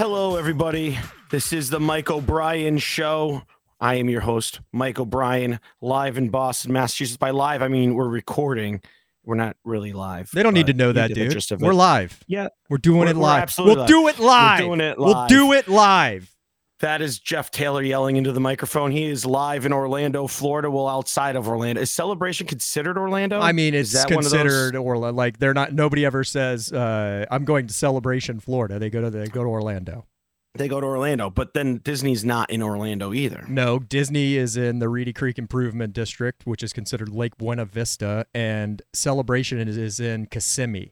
Hello, everybody. This is the Mike O'Brien Show. I am your host, Mike O'Brien, live in Boston, Massachusetts. By live, I mean we're recording. We're not really live. They don't need to know that, dude. We're live. Yeah, We're doing We're- it we're live. absolutely We'll live. do it live. We're doing it We'll do it live. That is Jeff Taylor yelling into the microphone. He is live in Orlando, Florida. Well, outside of Orlando, is Celebration considered Orlando? I mean, Is it's that one of those- considered or like they're not. Nobody ever says uh, I'm going to Celebration, Florida. They go to they go to Orlando. they go to Orlando, but then Disney's not in Orlando either. No, Disney is in the Reedy Creek Improvement District, which is considered Lake Buena Vista, and Celebration is, is in Kissimmee.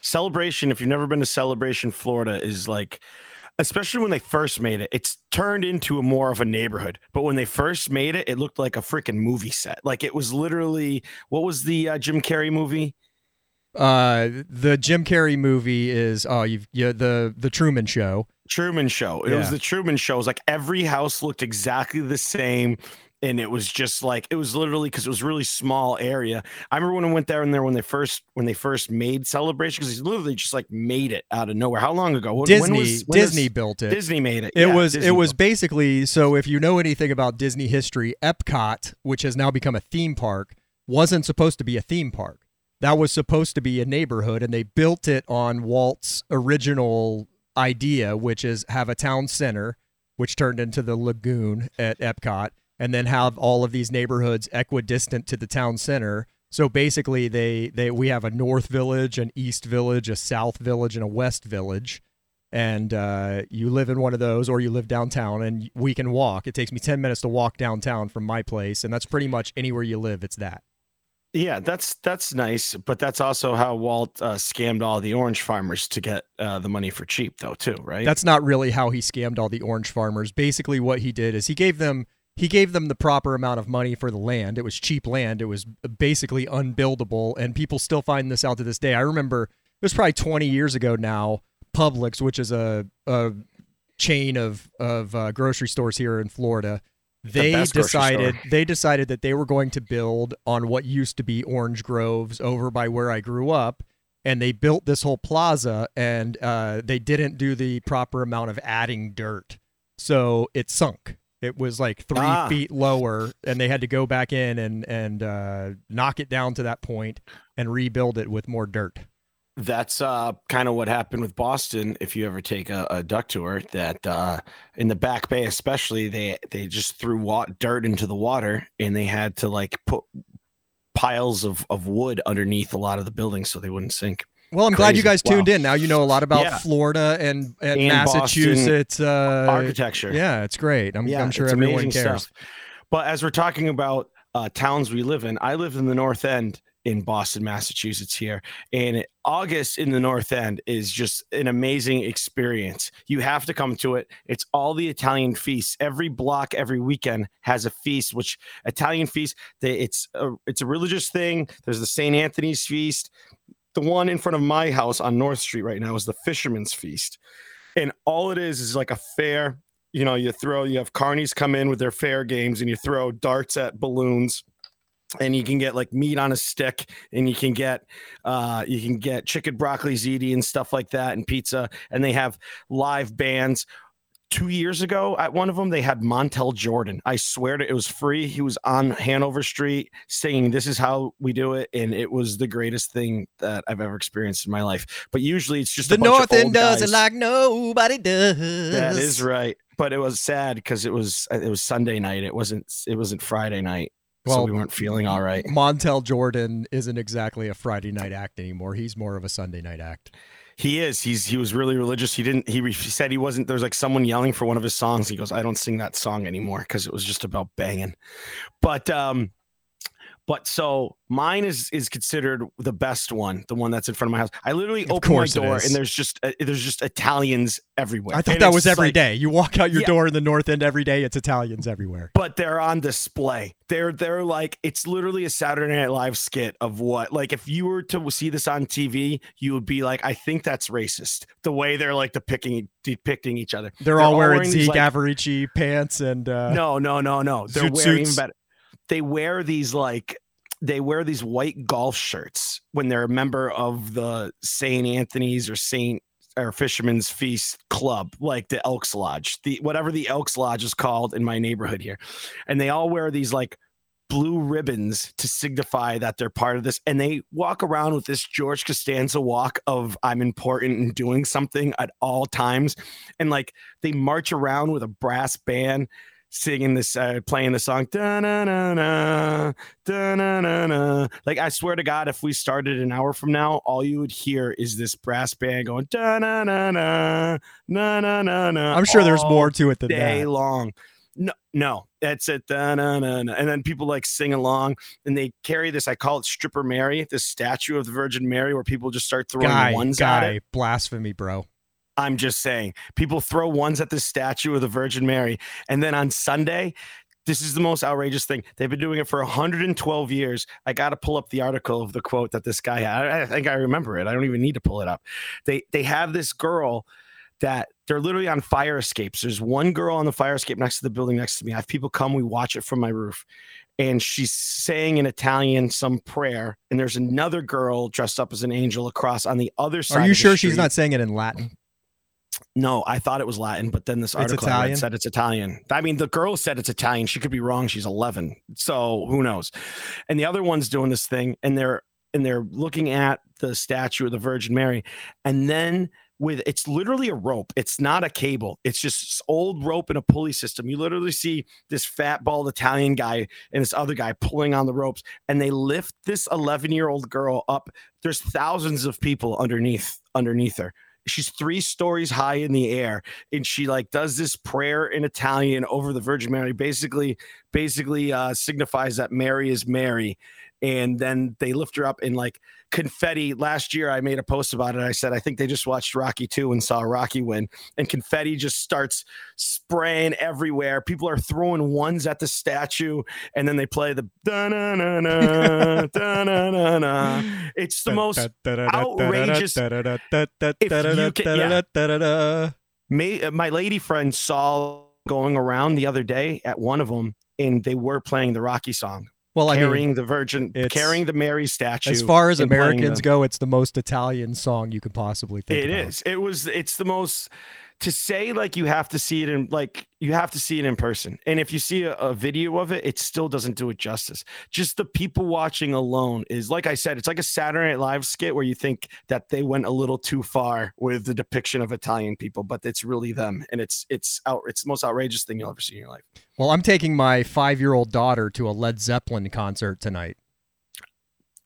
Celebration, if you've never been to Celebration, Florida, is like, especially when they first made it, it's turned into a more of a neighborhood. But when they first made it, it looked like a freaking movie set. Like it was literally, what was the uh, Jim Carrey movie? Uh, the Jim Carrey movie is oh, you've yeah, the the Truman Show. Truman Show. It was the Truman Show. It was like every house looked exactly the same. And it was just like it was literally because it was a really small area. I remember when I went there and there when they first when they first made Celebration because they literally just like made it out of nowhere. How long ago? When- when Disney was- when was- Disney built it. Disney made it. It Yeah, was Disney it was basically so if you know anything about Disney history, Epcot, which has now become a theme park, wasn't supposed to be a theme park. That was supposed to be a neighborhood and they built it on Walt's original idea, which is have a town center, which turned into the lagoon at Epcot, and then have all of these neighborhoods equidistant to the town center. So basically they they we have a north village, an east village, a south village, and a west village and uh, you live in one of those or you live downtown and we can walk it takes me 10 minutes to walk downtown from my place and that's pretty much anywhere you live it's that Yeah, that's that's nice, but that's also how Walt uh, scammed all the orange farmers to get uh, the money for cheap, though, too, right? that's not really how he scammed all the orange farmers basically what he did is he gave them he gave them the proper amount of money for the land. It was cheap land. It was basically unbuildable and people still find this out to this day. I remember it was probably 20 years ago now publix which is a, a chain of of uh, grocery stores here in florida they grocery decided they decided that they were going to build on what used to be orange groves over by where i grew up and they built this whole plaza and uh, they didn't do the proper amount of adding dirt. So it sunk it was like three Ah. feet lower and they had to go back in and and uh, knock it down to that point and rebuild it with more dirt that's uh, kind of what happened with Boston. If you ever take a, a duck tour, that uh, in the Back Bay, especially, they they just threw wa- dirt into the water, and they had to like put piles of, of wood underneath a lot of the buildings so they wouldn't sink. Well i'm glad you guys tuned Wow. in now you know a lot about Yeah. florida and, and, And massachusetts uh, Architecture. yeah it's great i'm, yeah, I'm sure everyone cares Stuff. But as we're talking about uh, towns we live in, I live in the North End in Boston, Massachusetts here, and August in the North End is just an amazing experience. You have to come to it. It's all the Italian feasts. Every block, every weekend has a feast. Which Italian feast? They, it's a it's a religious thing. There's the St. Anthony's feast. The one in front of my house on North Street right now is the Fisherman's Feast, and all it is is like a fair you know, you throw, you have carnies come in with their fair games and you throw darts at balloons and you can get like meat on a stick and you can get uh you can get chicken broccoli ziti and stuff like that and pizza. And they have live bands two years ago at one of them they had montel jordan i swear to it was free he was on hanover street singing this is how we do it and it was the greatest thing that i've ever experienced in my life but usually it's just the a bunch of north end old does it like nobody does That is right. But it was sad because it was uh, it was Sunday night. It wasn't it wasn't Friday night. so we weren't feeling all right. Montel Jordan isn't exactly a Friday night act anymore. He's more of a Sunday night act. He is. He's he was really religious. He didn't. He, he said he wasn't. There's like someone yelling for one of his songs. He goes, "I don't sing that song anymore because it was just about banging." But um, but so mine is is considered the best one, the one that's in front of my house. I literally Of open my door and there's just uh, there's just Italians everywhere. I thought And that was every like- day. You walk out your Yeah. door in the North End every day, it's Italians everywhere. but they're on display. They're they're like it's literally a Saturday Night Live skit of what like if you were to see this on TV, you would be like, I think that's racist. The way they're like depicting depicting each other. They're, all wearing, these, Zeke like- Averici pants and uh, no, no, no, no. They're wearing even suits. better. They wear these like they wear these white golf shirts when they're a member of the Saint Anthony's or Saint or Fisherman's Feast Club, like the Elks Lodge, the whatever the Elks Lodge is called in my neighborhood here, and they all wear these like blue ribbons to signify that they're part of this, and they walk around with this George Costanza walk of I'm important and doing something at all times, and like they march around with a brass band singing this, uh, playing the song, da-na-na-na, da-na-na-na. like I swear to God, if we started an hour from now, all you would hear is this brass band going da-na-na-na, na-na-na-na. I'm sure there's more to it than day that. long. No, no, that's it. Da-na-na-na. And then people like sing along and they carry this. I call it Stripper Mary, this statue of the Virgin Mary, where people just start throwing Guy, ones at it. blasphemy, bro. I'm just saying, people throw ones at the statue of the Virgin Mary. And then on Sunday, this is the most outrageous thing. They've been doing it for 112 years. I got to pull up the article of the quote that this guy had. I, I think I remember it. I don't even need to pull it up. They they have this girl that they're literally on fire escapes. There's one girl on the fire escape next to the building next to me. I have people come, we watch it from my roof. And she's saying in Italian some prayer, and there's another girl dressed up as an angel across on the other side. Are you sure she's not saying it in Latin? No, I thought it was Latin, but then this article I read Italian? said it's Italian. I mean, the girl said it's Italian. She could be wrong. She's 11, so who knows? And the other one's doing this thing, and they're and they're looking at the statue of the Virgin Mary, and then with it's literally a rope. It's not a cable. It's just old rope and a pulley system. You literally see this fat bald Italian guy and this other guy pulling on the ropes, and they lift this 11 year old girl up. There's thousands of people underneath underneath her she's three stories high in the air and she like does this prayer in italian over the virgin mary basically basically uh signifies that mary is mary and then they lift her up in like confetti last year i made a post about it i said i think they just watched rocky 2 and saw rocky win and confetti just starts spraying everywhere people are throwing ones at the statue and then they play the da-na-na-na, da-na-na-na. it's the most outrageous- If you can- yeah. May, my lady friend saw going around the other day at one of them, and they were playing the Rocky song, Well, I carrying mean, the Virgin, carrying the Mary statue. as far as Americans go, it's the most Italian song you could possibly think. It about. is. It was. It's the most. To say like you have to see it in like you have to see it in person, and if you see a, a video of it, it still doesn't do it justice. Just the people watching alone is like I said, it's like a Saturday Night Live skit where you think that they went a little too far with the depiction of Italian people, but it's really them, and it's it's out. It's the most outrageous thing you'll ever see in your life. Well, I'm taking my five-year-old daughter to a Led Zeppelin concert tonight.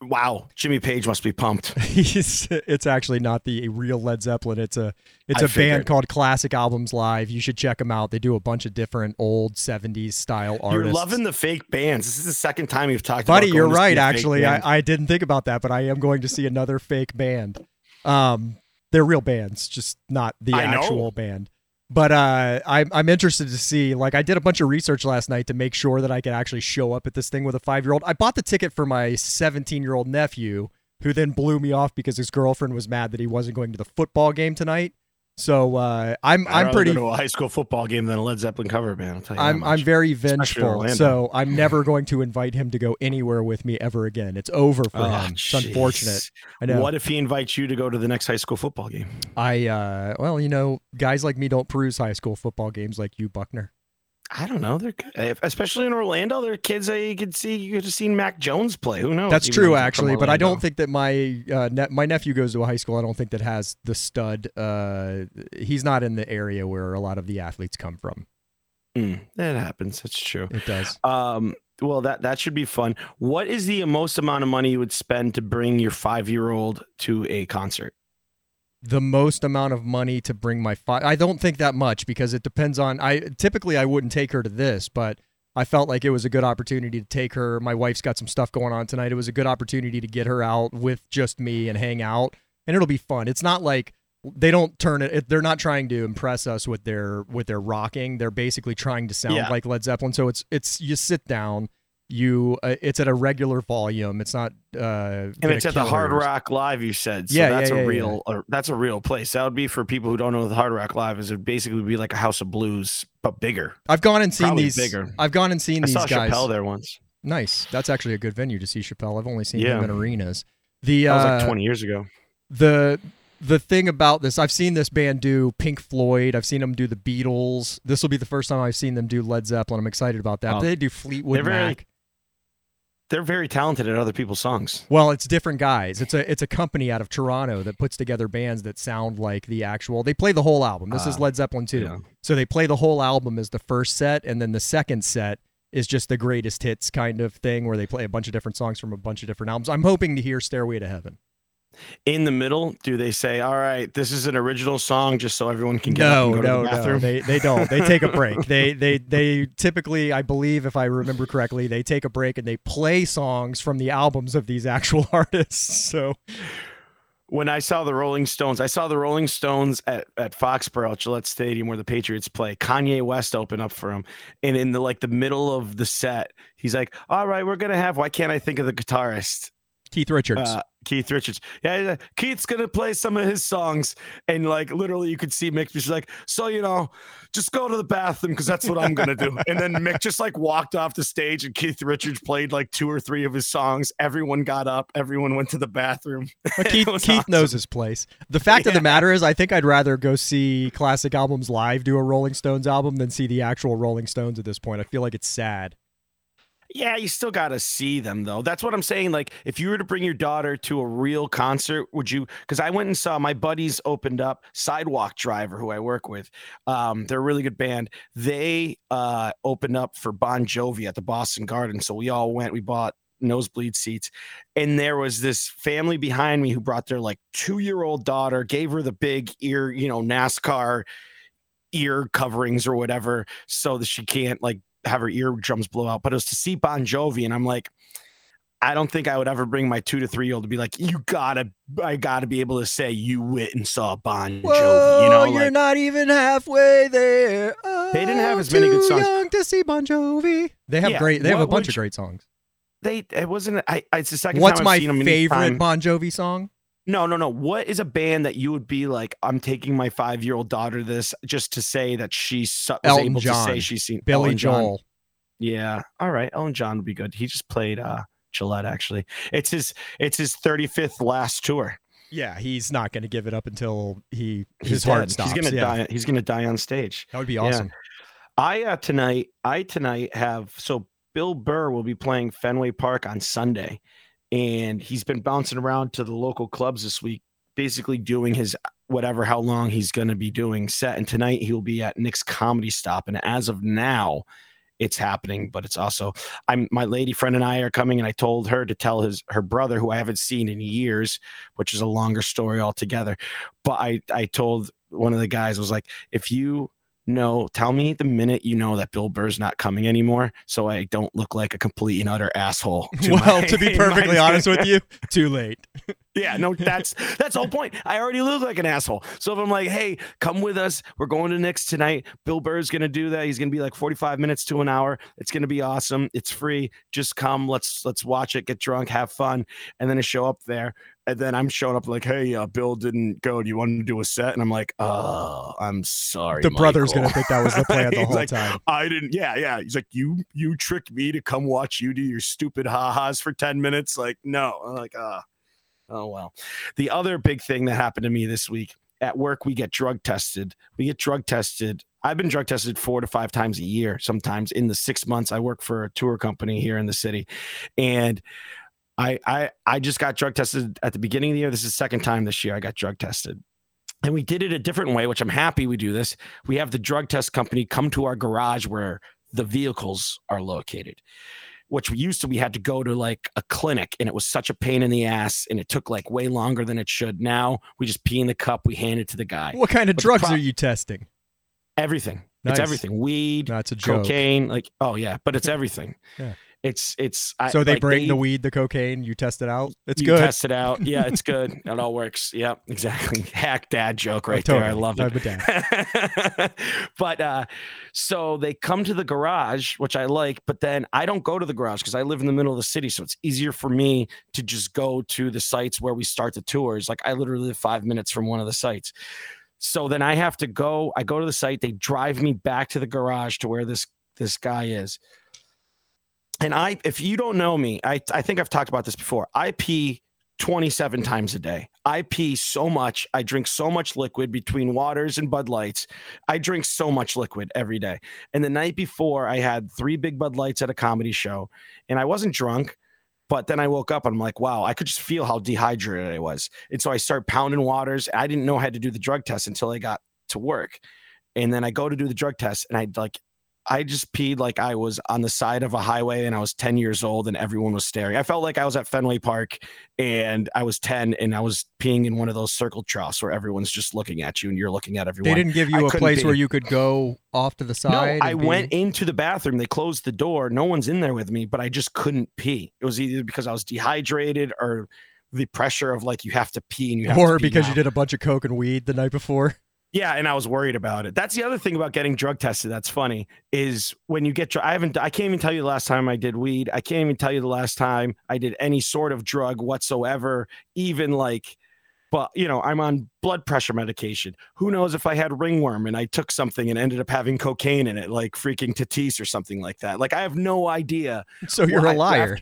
Wow, Jimmy Page must be pumped. He's, it's actually not the real Led Zeppelin. It's a it's I a band called Classic Albums Live. You should check them out. They do a bunch of different old '70s style artists. You're loving the fake bands. This is the second time you've talked buddy. about. You're going to see right. Actually. I, I didn't think about that, but I am going to see another fake band. Um, they're real bands, just not the I know. actual band. But uh, I'm I'm interested to see. Like, I did a bunch of research last night to make sure that I could actually show up at this thing with a five year old. I bought the ticket for my 17 year old nephew, who then blew me off because his girlfriend was mad that he wasn't going to the football game tonight. So uh, I'm I'd I'm pretty go to a high school football game than a Led Zeppelin cover band. I'll tell you I'm. I'm very vengeful, so I'm never going to invite him to go anywhere with me ever again. It's over for Oh, him. It's unfortunate. I know. What if he invites you to go to the next high school football game? I uh, well, you know, guys like me don't peruse high school football games like you, Buckner. I don't know. They're good. Especially in Orlando. They're kids that you could see. You could have seen Mac Jones play. Who knows? That's true, actually, but I don't think that my uh, ne- my nephew goes to a high school. I don't think that has the stud. Uh, he's not in the area where a lot of the athletes come from. Mm, that happens. That's true. It does. Um, well, that that should be fun. What is the most amount of money you would spend to bring your five year old to a concert? The most amount of money to bring my fi- I don't think that much because it depends on I typically I wouldn't take her to this, but I felt like it was a good opportunity to take her. My wife's got some stuff going on tonight. It was a good opportunity to get her out with just me and hang out and it'll be fun. It's not like they don't turn it, it they're not trying to impress us with their with their rocking. They're basically trying to sound Yeah. like Led Zeppelin. So it's it's you sit down you uh, it's at a regular volume. It's not uh And it's at the Hard. Rock Live. You said, so Yeah, that's yeah, a yeah, real. uh, that's a real place. That would be for people who don't know the Hard Rock Live is. It would basically be like a House of Blues, but bigger. I've gone and seen Probably these. bigger. I've gone and seen I these saw guys. Chappelle there once. Nice. That's actually a good venue to see Chappelle. I've only seen Yeah. him in arenas. The That was uh, like 20 years ago. the the thing about this, I've seen this band do Pink Floyd. I've seen them do the Beatles. This will be the first time I've seen them do Led Zeppelin. I'm excited about that. Oh, they do Fleetwood they're very- Mac. They're very talented at other people's songs. Well, it's different guys. It's a it's a company out of Toronto that puts together bands that sound like the actual. They play the whole album. This is Ah, Led Zeppelin too. yeah. So they play the whole album as the first set, and then the second set is just the greatest hits kind of thing, where they play a bunch of different songs from a bunch of different albums. I'm hoping to hear Stairway to Heaven. In the middle, do they say, "All right, this is an original song," just so everyone can get No, and go to no, the bathroom? no. They they don't. They take a break. they they they typically, I believe, if I remember correctly, they take a break and they play songs from the albums of these actual artists. So when I saw the Rolling Stones, I saw the Rolling Stones at, at Foxborough at Gillette Stadium where the Patriots play. Kanye West opened up for him, and in the like the middle of the set, he's like, "All right, we're gonna have. Why can't I think of the guitarist? Keith Richards. Uh, Keith Richards. Yeah, yeah, Keith's gonna play some of his songs, and like literally, you could see Mick just like, so you know, just go to the bathroom because that's what I'm gonna do. and then Mick just like walked off the stage, and Keith Richards played like two or three of his songs. Everyone got up. Everyone went to the bathroom. But Keith, Keith awesome. knows his place. The fact of the matter is, I think I'd rather go see classic albums live do a Rolling Stones album than see the actual Rolling Stones at this point. I feel like it's sad. Yeah, you still got to see them though. That's what I'm saying. Like, if you were to bring your daughter to a real concert, would you? Because I went and saw my buddies opened up Sidewalk Driver, who I work with. Um, they're a really good band. They uh, opened up for Bon Jovi at the Boston Garden, so we all went. We bought nosebleed seats, and there was this family behind me who brought their like two year old daughter, gave her the big ear, you know, NASCAR ear coverings or whatever, so that she can't like have her eardrums blow out. But it was to see Bon Jovi, and I'm like, I don't think I would ever bring my two to three year old to be like, you gotta, I gotta be able to say you went and saw Bon Jovi. You know, you're like not even halfway there. They didn't have as many good too songs. Young to see Bon Jovi. They have Yeah, great. They have a bunch would of great songs. they, it wasn't. I, it's the second What's time my I've seen them favorite Bon Jovi song? No, no, no. What is a band that you would be like? I'm taking my five year old daughter this just to say that she su- was Elton able John. to say she's seen Billy Elton John. Joel. Yeah. All right. Elton John would be good. He just played uh Gillette actually. It's his it's his 35th last tour. Yeah, he's not going to give it up until he He's his heart dead. stops. He's gonna yeah. die. He's gonna die on stage. That would be Yeah. awesome. I uh tonight I tonight have so Bill Burr will be playing Fenway Park on Sunday. And he's been bouncing around to the local clubs this week, basically doing his whatever how long he's gonna be doing set. And tonight he'll be at Nick's comedy stop. And as of now, it's happening, but it's also I'm my lady friend and I are coming, and I told her to tell his her brother, who I haven't seen in years, which is a longer story altogether. But I I told one of the guys was like, if you know, tell me the minute you know that Bill Burr's not coming anymore, so I don't look like a complete and utter asshole. to well, my- to be perfectly honest with you, too late. yeah, no, that's that's the whole point. I already look like an asshole. So if I'm like, hey, come with us, we're going to Nick's tonight. Bill Burr's gonna do that. He's gonna be like 45 minutes to an hour. It's gonna be awesome. It's free. Just come. Let's let's watch it, get drunk, have fun, and then I show up there. And then I'm showing up like, hey, uh, Bill didn't go. Do you want to do a set? And I'm like, oh, I'm sorry. The brother's going to think that was the plan the whole like, time. I didn't. Yeah, yeah. He's like, you you tricked me to come watch you do your stupid ha-has for 10 minutes. Like, no. I'm like, ah, oh well. The other big thing that happened to me this week at work, we get drug tested. We get drug tested. I've been drug tested four to five times a year, sometimes in the six months I work for a tour company here in the city. And I I I just got drug tested at the beginning of the year. This is the second time this year I got drug tested. And we did it a different way, which I'm happy we do this. We have the drug test company come to our garage where the vehicles are located. Which we used to, we had to go to like a clinic and it was such a pain in the ass and it took like way longer than it should. Now we just pee in the cup, we hand it to the guy. What kind of But drugs pro- are you testing? Everything. Nice. It's everything. Weed, That's a joke. cocaine, like oh yeah, but it's everything. Yeah. It's it's I, So they like, bring the weed, the cocaine, you test it out. It's you good. Test it out. Yeah, it's good. it all works. Yep, exactly. Hack dad joke right there. I love it. but uh, so they come to the garage, which I like, but then I don't go to the garage because I live in the middle of the city. So it's easier for me to just go to the sites where we start the tours. Like I literally live five minutes from one of the sites. So then I have to go, I go to the site, they drive me back to the garage to where this this guy is. And I, if you don't know me, I, I think I've talked about this before. I pee 27 times a day. I pee so much. I drink so much liquid between waters and Bud Lights. I drink so much liquid every day. And the night before, I had three big Bud Lights at a comedy show, and I wasn't drunk. But then I woke up and I'm like, wow, I could just feel how dehydrated I was. And so I start pounding waters. I didn't know how to do the drug test until I got to work. And then I go to do the drug test and I like I just peed like I was on the side of a highway and I was 10 years old and everyone was staring. I felt like I was at Fenway Park and I was 10 and I was peeing in one of those circle troughs where everyone's just looking at you and you're looking at everyone. They didn't give you I a place pee. where you could go off to the side. No, I pee. went into the bathroom. They closed the door. No one's in there with me, but I just couldn't pee. It was either because I was dehydrated or the pressure of like you have to pee and you have or because now. you did a bunch of coke and weed the night before. Yeah, and I was worried about it. That's the other thing about getting drug tested. That's funny is when you get. I haven't. I can't even tell you the last time I did weed. I can't even tell you the last time I did any sort of drug whatsoever. Even like, but you know, I'm on blood pressure medication. Who knows if I had ringworm and I took something and ended up having cocaine in it, like freaking Tatis or something like that. Like I have no idea. So you're a liar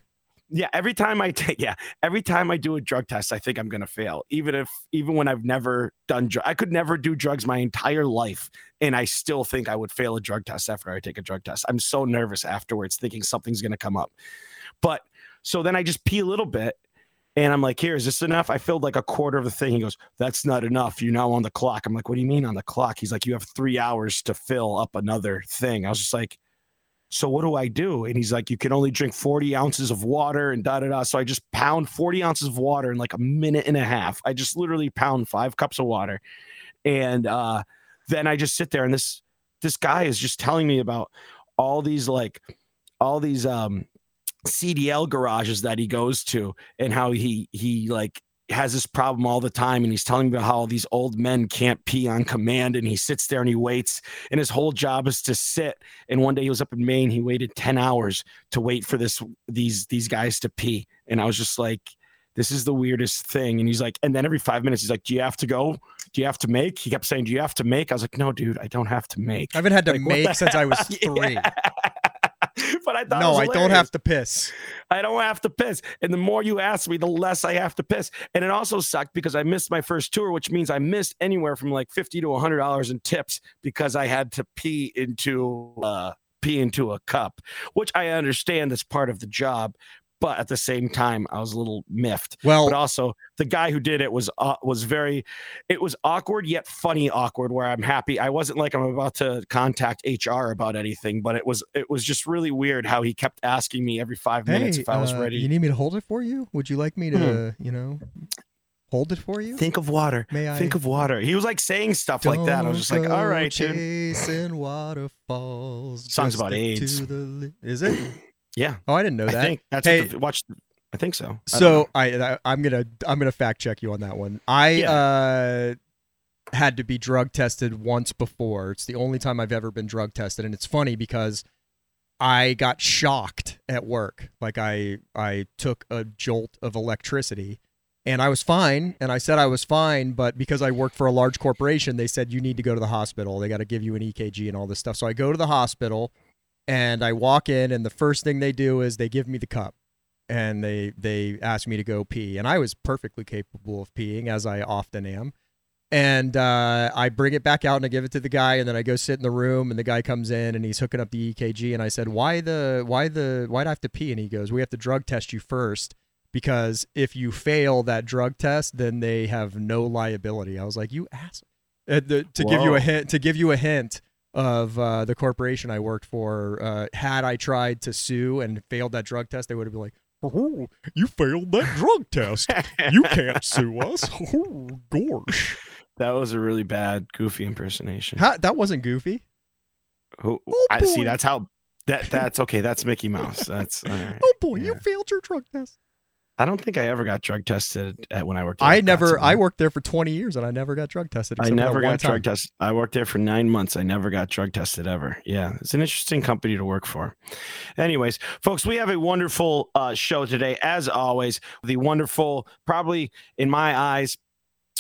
yeah every time i take yeah every time i do a drug test i think i'm to fail even if even when i've never done dr- i could never do drugs my entire life and i still think i would fail a drug test after i take a drug test i'm so nervous afterwards thinking something's to come up but so then i just pee a little bit and I'm like, here, is this enough? I filled like a quarter of the thing. He goes, that's not enough. You're now on the clock. I'm like, what do you mean on the clock? He's like, you have three hours to fill up another thing. I was just like, so what do I do? And he's like, you can only drink 40 ounces of water and da da da. So I just pound 40 ounces of water in like a minute and a half. I just literally pound five cups of water. And uh, then I just sit there and this this guy is just telling me about all these like all these um CDL garages that he goes to and how he he like has this problem all the time and he's telling me how these old men can't pee on command and he sits there and he waits and his whole job is to sit and one day he was up in Maine he waited 10 hours to wait for this these these guys to pee and I was just like this is the weirdest thing and he's like and then every 5 minutes he's like do you have to go? Do you have to make? He kept saying do you have to make? I was like no dude I don't have to make. I haven't had to like, make since I was 3 yeah. But I thought no, I don't have to piss. I don't have to piss. And the more you ask me, the less I have to piss. And it also sucked because I missed my first tour, which means I missed anywhere from like fifty to hundred dollars in tips because I had to pee into uh, pee into a cup, which I understand is part of the job but at the same time i was a little miffed. Well but also the guy who did it was uh, was very it was awkward yet funny awkward where i'm happy. I wasn't like i'm about to contact hr about anything but it was it was just really weird how he kept asking me every five minutes if i was uh, ready. you need me to hold it for you? Would you like me to hmm. you know hold it for you? Think of water. May i think of water. He was like saying stuff like that. I was just like all right chasing dude. waterfalls songs about aids. li- is it Yeah. Oh, I didn't know that. I think that's hey, the, watch. I think so. So I, I am gonna I'm gonna fact check you on that one. I yeah. uh had to be drug tested once before. It's the only time I've ever been drug tested, and it's funny because I got shocked at work. Like I I took a jolt of electricity and I was fine and I said I was fine, but because I worked for a large corporation, they said you need to go to the hospital. They got to give you an EKG and all this stuff. So I go to the hospital and I walk in, and the first thing they do is they give me the cup, and they they ask me to go pee, and I was perfectly capable of peeing, as I often am. And uh, I bring it back out and I give it to the guy, and then I go sit in the room, and the guy comes in and he's hooking up the EKG, and I said, "Why the why the why do I have to pee?" And he goes, "We have to drug test you first because if you fail that drug test, then they have no liability." I was like, "You ass." Uh, the, to Whoa. give you a hint, to give you a hint, of uh, the corporation I worked for, uh, had I tried to sue and failed that drug test, they would have been like, oh, you failed that drug test. You can't sue us. Oh, gosh. That was a really bad Goofy impersonation. How, that wasn't Goofy. oh I see. That's how. That that's okay. That's Mickey Mouse. That's oh boy, yeah. you failed your drug test. I don't think I ever got drug tested at when I worked. There. I never. I worked there for twenty years and I never got drug tested. I never got drug tested. I worked there for nine months. I never got drug tested ever. Yeah, it's an interesting company to work for. Anyways, folks, we have a wonderful uh, show today, as always. The wonderful, probably in my eyes,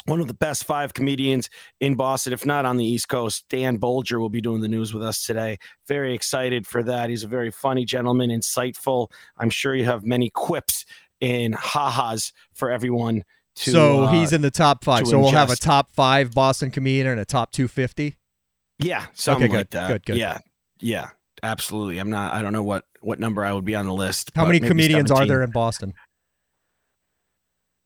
one of the best five comedians in Boston, if not on the East Coast. Dan Boulger will be doing the news with us today. Very excited for that. He's a very funny gentleman, insightful. I'm sure you have many quips and ha-has for everyone to so uh, he's in the top five. So we'll have a top five Boston comedian and a top 250. yeah something good, like that good, good. yeah yeah absolutely i'm not i don't know what what number i would be on the list How many comedians are there in Boston?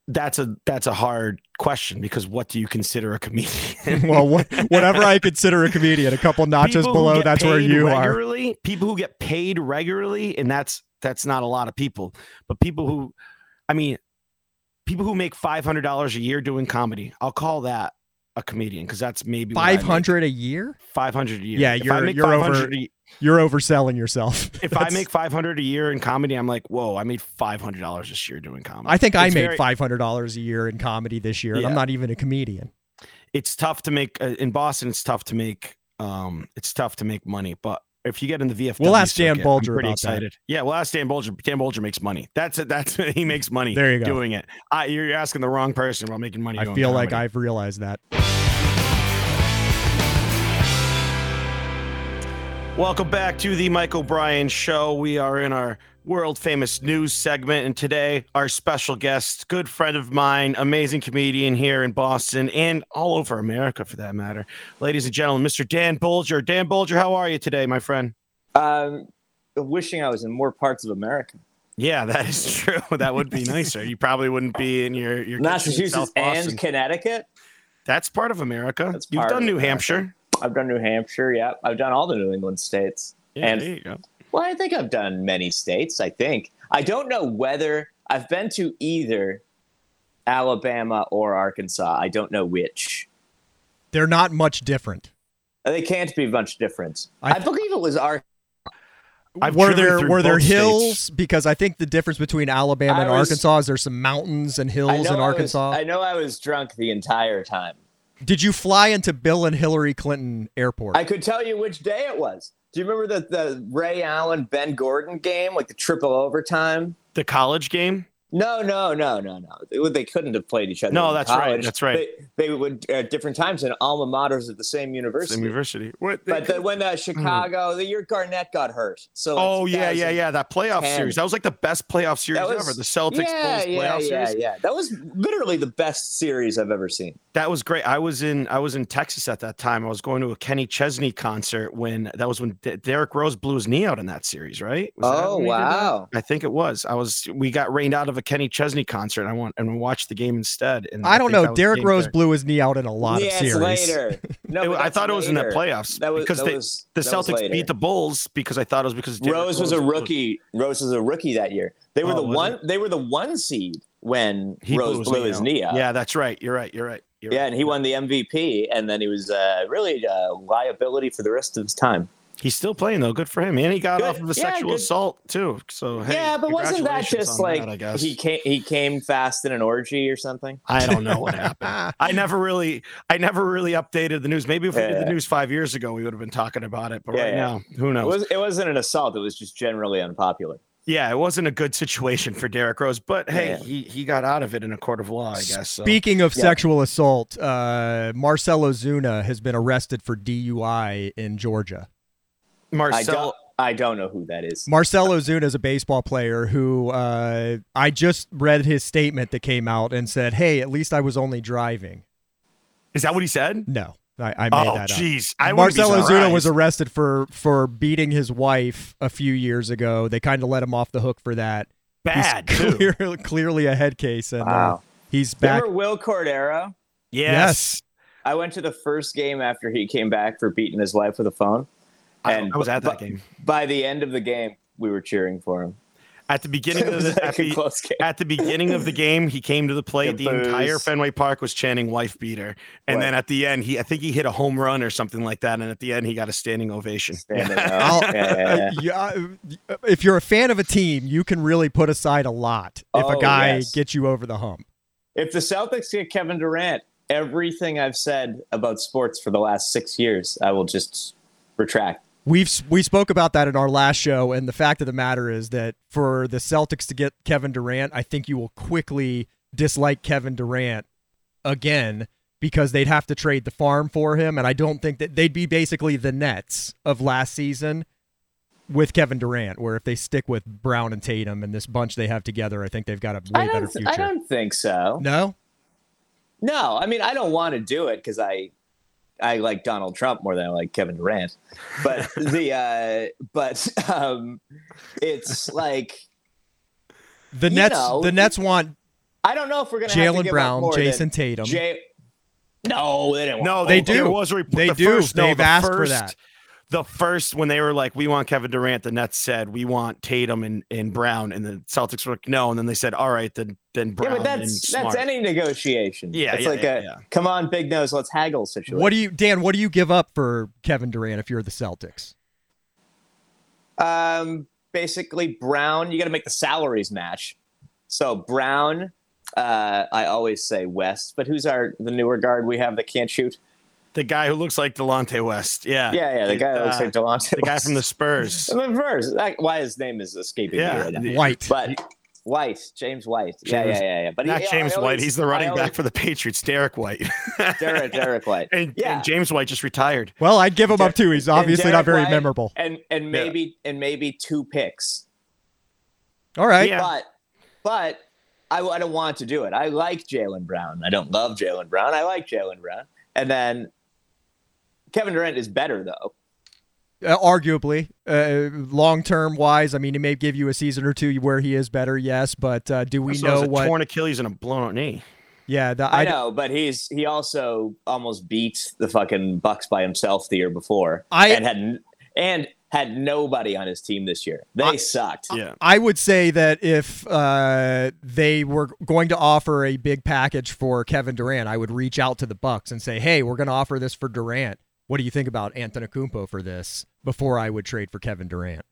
that's a that's a hard question because what do you consider a comedian well, what, whatever I consider a comedian, a couple notches People below, that's where you are. regularly, People who get paid regularly, and that's that's not a lot of people. But people who, I mean, people who make five hundred dollars a year doing comedy, I'll call that a comedian because that's maybe what I make. Five hundred a year? Five hundred a year. Yeah, if you're- you're over- 500 a- You're overselling yourself. if I make five hundred a year in comedy, I'm like, whoa, I made five hundred dollars this year doing comedy. I think I made very- five hundred dollars a year in comedy this year, and I'm not even a comedian. It's tough to make uh, in Boston. It's tough to make. Um, it's tough to make money, but. If you get in the VFW, We'll ask Dan Boulger I'm pretty about that. excited. Yeah, we'll ask Dan Boulger. Dan Boulger makes money. That's it. That's he makes money. There you go. doing it. I, you're asking the wrong person about making money. I feel like. I've realized that. Welcome back to the Mike O'Brien Show. We are in our world famous news segment, and today our special guest, good friend of mine, amazing comedian here in Boston and all over America for that matter. Ladies and gentlemen, Mr. Dan Boulger. Dan Boulger, how are you today, my friend? Um, wishing I was in more parts of America. Yeah, that is true. That would be nicer. You probably wouldn't be in your your Massachusetts and Connecticut. That's part of America. That's You've done New America. Hampshire. I've done New Hampshire. Yeah, I've done all the New England states. Yeah, And- there you go. Well, I think I've done many states. I think I don't know whether I've been to either Alabama or Arkansas. I don't know which. They're not much different. Uh, they can't be much different. I- I, believe it was Ar. I've were there were there both states. hills? Because I think the difference between Alabama I and was- Arkansas is there's some mountains and hills know in I was- Arkansas. I know I was drunk the entire time. Did you fly into Bill and Hillary Clinton Airport? I could tell you which day it was. Do you remember the, the Ray Allen Ben Gordon game, like the triple overtime? The college game. No, no, no, no, no. They, couldn't have played each other. No, that's right, that's right. They, they would at different times in alma maters at the same university. Same university. What? But then when uh, Chicago, the year Garnett got hurt. So oh yeah, yeah, yeah. That playoff series. That was like the best playoff series was- ever. The Celtics Yeah, Bulls yeah, playoff yeah, series. yeah. That was literally the best series I've ever seen. That was great. I was in I was in Texas at that time. I was going to a Kenny Chesney concert when that was when D- Derrick Rose blew his knee out in that series, right? Was Oh when he did that? wow! I think it was. I was. We got rained out of a Kenny Chesney concert. I want and watch the game instead. And I don't think know. that was Derrick Rose there. blew his knee out in a lot yeah, of series. later. No, It- I that's thought it was in the playoffs That was because that they, was, the Celtics beat the Bulls because I thought it was because Derrick Rose was a blew- rookie. Rose was a rookie that year. They were Oh, the was one. They were the one seed when He Rose blew his, out. knee out. Yeah, that's right. You're right. You're right. You're yeah, right. and he won the MVP, and then he was uh, really a liability for the rest of his time. He's still playing though. Good for him. And he got Good. off of a Yeah, sexual good. assault too. So hey, yeah, but wasn't that just like that, I guess he came? He came fast in an orgy or something. I don't know what happened. I never really, I never really updated the news. Maybe if we did the news five years ago, we would have been talking about it. But Yeah, right yeah. now, who It knows? was. It wasn't an assault. It was just generally unpopular. yeah, it wasn't a good situation for Derrick Rose. But hey, Yeah. he he got out of it in a court of law, I guess. So. Speaking of Yeah. sexual assault, uh, Marcell Ozuna has been arrested for DUI in Georgia. I Marcel, don't. I don't know who that is. Marcell Ozuna is a baseball player who uh, I just read his statement that came out and said, "Hey, at least I was only driving." is that what he said? No, I, I made Oh, that up. jeez. I wouldn't be Marcell Ozuna was arrested for for beating his wife a few years ago. They kind of let him off the hook for that. bad He's too. clear, clearly a head case, and uh, he's back. Remember Wil Cordero? Yes, I went to the first game after he came back for beating his wife with a phone. I, And I was at that bu- game. By the end of the game, we were cheering for him. At the beginning of the, at the, close game. at the beginning of the game, he came to the plate. The The entire. Fenway Park was chanting "wife beater," and Right. then at the end, he I think he hit a home run or something like that. And at the end, he got a standing ovation. Standing I'll- Yeah, yeah, yeah. Uh, yeah, if you're a fan of a team, you can really put aside a lot if a Oh, guy yes. gets you over the hump. If the Celtics get Kevin Durant, everything I've said about sports for the last six years, I will just retract. We've we spoke about that in our last show, and the fact of the matter is that for the Celtics to get Kevin Durant, I think you will quickly dislike Kevin Durant again because they'd have to trade the farm for him, and I don't think that they'd be basically the Nets of last season. with Kevin Durant, where if they stick with Brown and Tatum and this bunch they have together, I think they've got a way better future. I don't think so. no, No, I mean I don't want to do it because I I like Donald Trump more than I like Kevin Durant. But the uh but um it's like the You Nets. know, the Nets want I don't know if we're gonna have to Jaylen Brown, more Jayson Tatum. Jay- no, they didn't. No, want They they do. There was rep- They the do. First, no, They've the asked for that. The first when they were like, "We want Kevin Durant," the Nets said, "We want Tatum and, and Brown," and the Celtics were like, "No," and then they said, "All right, then then Brown. Yeah, Brown but and that's Smart." that's any negotiation. Yeah, it's yeah, like yeah, a yeah. come on, big nose, let's haggle situation. what do you, Dan? What do you give up for Kevin Durant if you're the Celtics? Um, basically, Brown, you got to make the salaries match. So Brown, uh, I always say West, but who's our the newer guard we have that can't shoot? The guy who looks like Delonte West. Yeah, Yeah, yeah, the guy that looks Uh, like Delonte. the guy from the Spurs. the verse. That, why his name is escaping Yeah, me right now. White. But White, James White. Yeah, James- yeah, yeah, yeah. But Not he, James I White. He's the running always- back for the Patriots. Derrick White. Derrick, Derrick White. and, Yeah. and James White just retired. Well, I'd give him up too. He's obviously not very White memorable. And and maybe and maybe two picks. All right. Yeah. But but I, I don't want to do it. I like Jaylen Brown. I don't love Jaylen Brown. I like Jaylen Brown. And then Kevin Durant is better though. Uh, arguably, uh, long term wise, I mean, he may give you a season or two where he is better, yes. But uh, do we So know a what? torn Achilles and a blown out knee. yeah, the, I, I, know, but he's he also almost beat the fucking Bucks by himself the year before, I- and had and had nobody on his team this year. They I- sucked. Yeah. I would say that if uh, they were going to offer a big package for Kevin Durant, I would reach out to the Bucks and say, "Hey, we're going to offer this for Durant. What do you think about Antetokounmpo for this?" Before I would trade for Kevin Durant.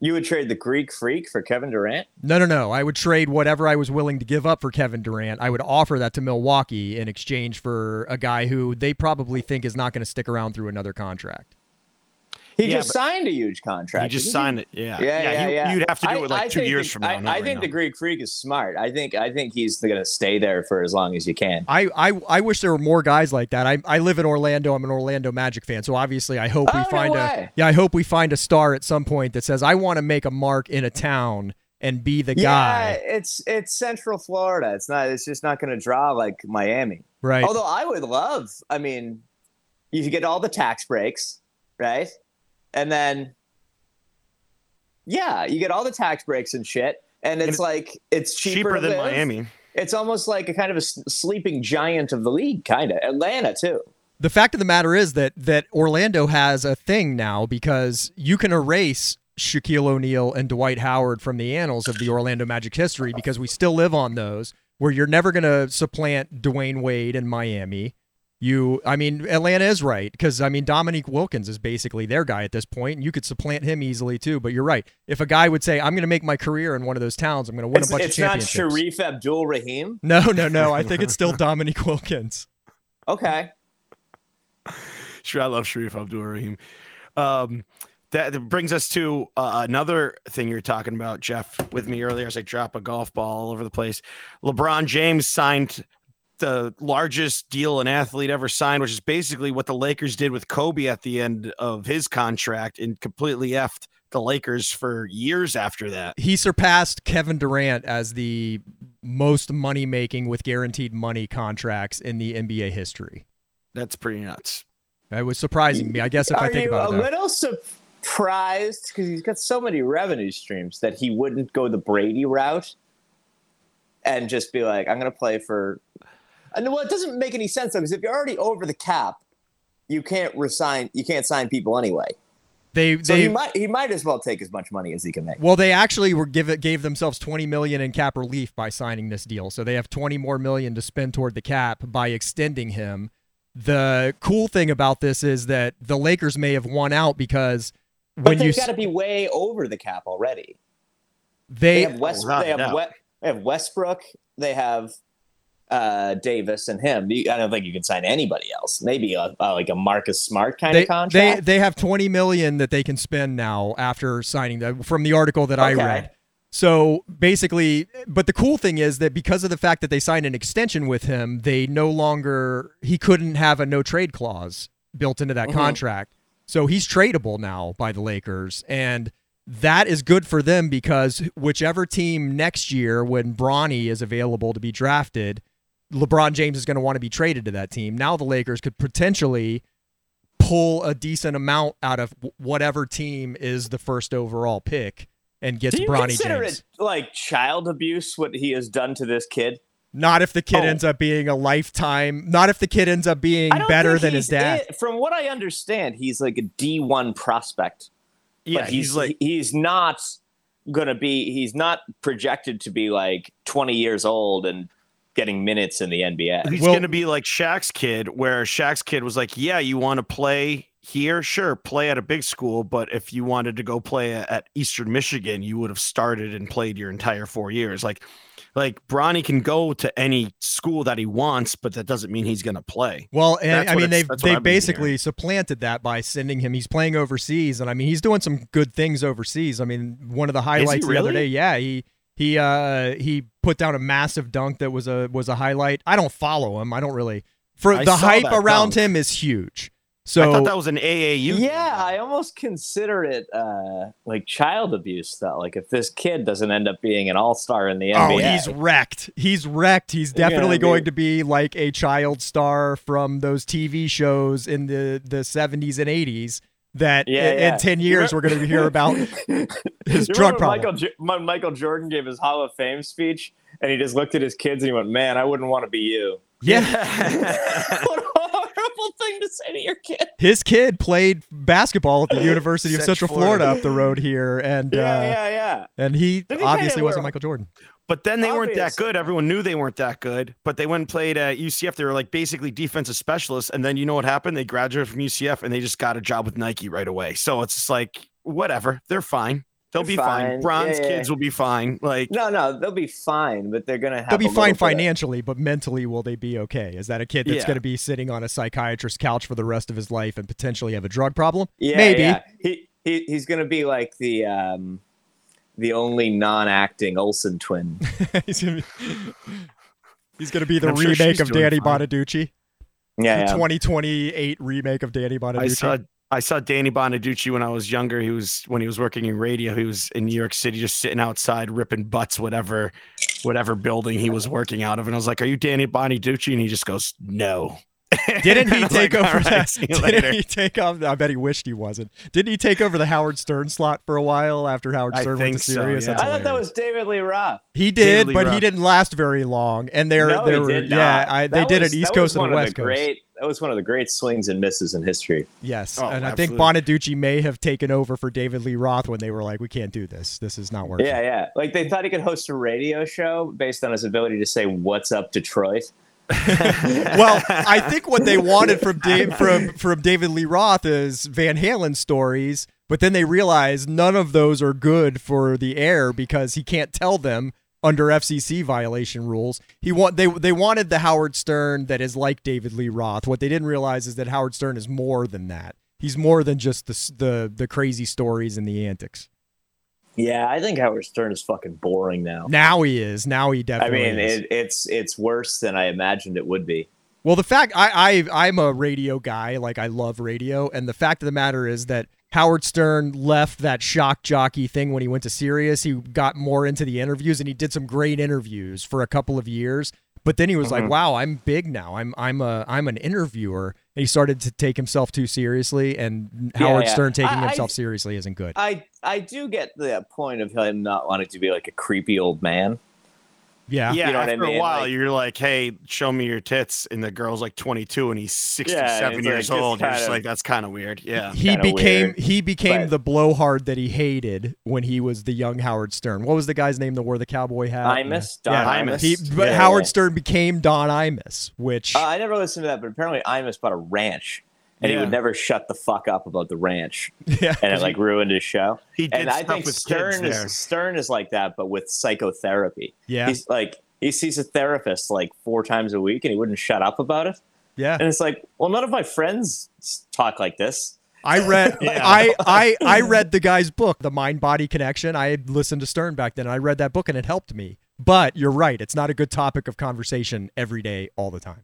You would trade the Greek Freak for Kevin Durant? No, no, no. I would trade whatever I was willing to give up for Kevin Durant. I would offer that to Milwaukee in exchange for a guy who they probably think is not going to stick around through another contract. He Yeah, just signed a huge contract. He just didn't signed it. Yeah. Yeah, yeah, he- yeah. You'd have to do I- it like I two years the- from now. I, I right think now. the Greek Freak is smart. I think I think he's going to stay there for as long as you can. I, I, I wish there were more guys like that. I, I live in Orlando. I'm an Orlando Magic fan, so obviously I hope Oh, we no find a yeah. I hope we find a star at some point that says I want to make a mark in a town and be the guy. Yeah, it's it's Central Florida. It's not. It's just not going to draw like Miami. Right. Although I would love. I mean, you get all the tax breaks, right? And then, yeah, you get all the tax breaks and shit. And it's it's like it's cheaper, cheaper than live. Miami. It's almost like a kind of a sleeping giant of the league, kind of. Atlanta too. the fact of the matter is that that Orlando has a thing now because you can erase Shaquille O'Neal and Dwight Howard from the annals of the Orlando Magic history because we still live on those where you're never going to supplant Dwyane Wade in Miami. You, I mean, Atlanta is right because I mean Dominique Wilkins is basically their guy at this point, and you could supplant him easily too. But you're right. If a guy would say, "I'm going to make my career in one of those towns, I'm going to win It's, a bunch it's of not championships," Shareef Abdur-Rahim. no, no, no. I think it's still Dominique Wilkins. Okay. Sure, I love Shareef Abdur-Rahim. Um, that, that brings us to uh, another thing you're talking about, Jeff, with me earlier as I drop a golf ball all over the place. LeBron James signed the largest deal an athlete ever signed, which is basically what the Lakers did with Kobe at the end of his contract and completely effed the Lakers for years after that. he surpassed Kevin Durant as the most money making with guaranteed money contracts in the NBA history. That's pretty nuts. It was surprising me. I guess if Are I think you about a it. though. little surprised because he's got so many revenue streams that he wouldn't go the Brady route and just be like, "I'm going to play for." And well, it doesn't make any sense though, because if you're already over the cap, you can't resign. You can't sign people anyway. They So they he might he might as well take as much money as he can make. well they actually were give it gave themselves 20 million in cap relief by signing this deal. So they have 20 more million to spend toward the cap by extending him. The cool thing about this is that the Lakers may have won out because But when you they've got to be way over the cap already. they They have West. without They have, doubt. we, they have Westbrook. They have uh, Davis and him. I don't think you can sign anybody else. Maybe a, a, like a Marcus Smart kind they, of contract. they they have 20 million that they can spend now after signing that from the article that I read. So basically, but the cool thing is that because of the fact that they signed an extension with him, they no longer he couldn't have a no trade clause built into that Mhm. contract. So he's tradable now by the Lakers. And that is good for them because whichever team next year, when Bronny is available to be drafted, LeBron James is going to want to be traded to that team. Now the Lakers could potentially pull a decent amount out of whatever team is the first overall pick and gets Do you Bronny consider James. it like child abuse what he has done to this kid? Not if the kid Oh. ends up being a lifetime. Not if the kid ends up being better than his dad. it. From what I understand, he's like a D one prospect. Yeah, but he's, he's like he's not gonna be. He's not projected to be like twenty years old and getting minutes in the NBA. he's Well- going to be like Shaq's kid, where Shaq's kid was like, "Yeah, you want to play here? Sure, play at a big school, but if you wanted to go play at Eastern Michigan, you would have started and played your entire four years." Like, like Bronny can go to any school that he wants, but that doesn't mean he's going to play. Well, and I mean they've they I've been basically supplanted that by sending him. He's playing overseas, and I mean he's doing some good things overseas. I mean one of the highlights the other day, yeah, he he uh he put down a massive dunk that was a was a highlight. I don't follow him. I don't really. For I the hype around dunk. him is huge. So I thought that was an AAU. Yeah, I almost consider it uh, like child abuse, though. Like if this kid doesn't end up being an all star in the end. Oh, he's wrecked. He's wrecked. He's Yeah, definitely I going mean- to be like a child star from those TV shows in the, the 70s and 80s that Yeah, in, yeah. in 10 years we're going to hear about his You drug problem. Michael, J- Michael Jordan gave his Hall of Fame speech, and he just looked at his kids and he went, "Man, I wouldn't want to be you." yeah. what a horrible thing to say to your kid. His kid played basketball at the University of Central Central Florida. Florida. up the road here and Yeah, uh, yeah, yeah. and he Didn't he obviously kinda wasn't wear- Michael Jordan. But then they weren't that good. Everyone knew they weren't that good. But they went and played at UCF. They were like basically defensive specialists. And then you know what happened? They graduated from UCF and they just got a job with Nike right away. So it's just like whatever. They're fine. They'll They're be fine. fine. Bronze Yeah, yeah. kids will be fine. Like No, no, they'll be fine, but they're gonna have. They'll be a fine bit of- financially, but mentally, will they be okay? Is that a kid that's Yeah. going to be sitting on a psychiatrist's couch for the rest of his life and potentially have a drug problem? Yeah, Maybe. yeah. He, he he's gonna be like the um, the only non-acting Olsen twin. he's going to be, he's gonna be the I'm sure remake she's of Danny fine. Bonaduce. Yeah, The yeah. 2028 remake of Danny Bonaduce. I saw I saw Danny Bonaduce when I was younger. He was when he was working in radio. He was in New York City, just sitting outside ripping butts, whatever, whatever building he was working out of. And I was like, "Are you Danny Bonaduce?" And he just goes, "No." Didn't he take like, over "All right, that? Didn't later." he take off? I bet he wished he wasn't. Didn't he take over the Howard Stern slot for a while after Howard I Stern went think to so, Sirius? yeah. I thought that was David Lee Roth. He did, Lee but he didn't last very long. And there, no, there he were, did yeah, not. I, they That did was- an East that was Coast and a one of West the Coast. Great, that was one of the great swings and misses in history. Yes, Oh, and I think absolutely. Bonaduce may have taken over for David Lee Roth when they were like, "We can't do this. This is not working." Yeah, yeah. Like they thought he could host a radio show based on his ability to say "What's up, Detroit." Well, I think what they wanted from Dave, from from David Lee Roth is Van Halen stories, but then they realized none of those are good for the air because he can't tell them under FCC violation rules. He want they they wanted the Howard Stern that is like David Lee Roth. What they didn't realize is that Howard Stern is more than that. He's more than just the the the crazy stories and the antics. Yeah, I think Howard Stern is fucking boring now. Now he is. Now he definitely. I definitely mean, is. it, it's it's worse than I imagined it would be. Well, the fact I, I I'm a radio guy, like I love radio, and the fact of the matter is that Howard Stern left that shock jockey thing when he went to Sirius. He got more into the interviews, and he did some great interviews for a couple of years. But then he was like, Mhm. "Wow, I'm big now. I'm I'm a I'm an interviewer." He started to take himself too seriously, and Howard yeah. Stern taking I- I- himself seriously isn't good. I I do get the point of him not wanting to be like a creepy old man. Yeah, yeah, You know what I after mean? a while, Like- you're like, "Hey, show me your tits," and the girl's like 22 and he's 67 Yeah, and years like, old. You're just kinda- like, "That's kind of weird." Yeah, he became weird, he became but- the blowhard that he hated when he was the young Howard Stern. What was the guy's name that wore the cowboy hat? Imus, Don yeah, Imus. He, but Yeah, Howard yeah. Stern became Don Imus, which Uh, I never listened to that, but apparently Imus bought a ranch, and he would never shut the fuck up about the ranch, yeah, and it like ruined his show. he did And I think with Stern kids there. is Stern is like that, but with psychotherapy. yeah, He's like he sees a therapist like four times a week, and he wouldn't shut up about it. yeah. And it's like, well, none of my friends talk like this. I read, Yeah. I, I, I read the guy's book, The Mind Body Connection. I had listened to Stern back then. I read that book and it helped me. But you're right; it's not a good topic of conversation every day, all the time.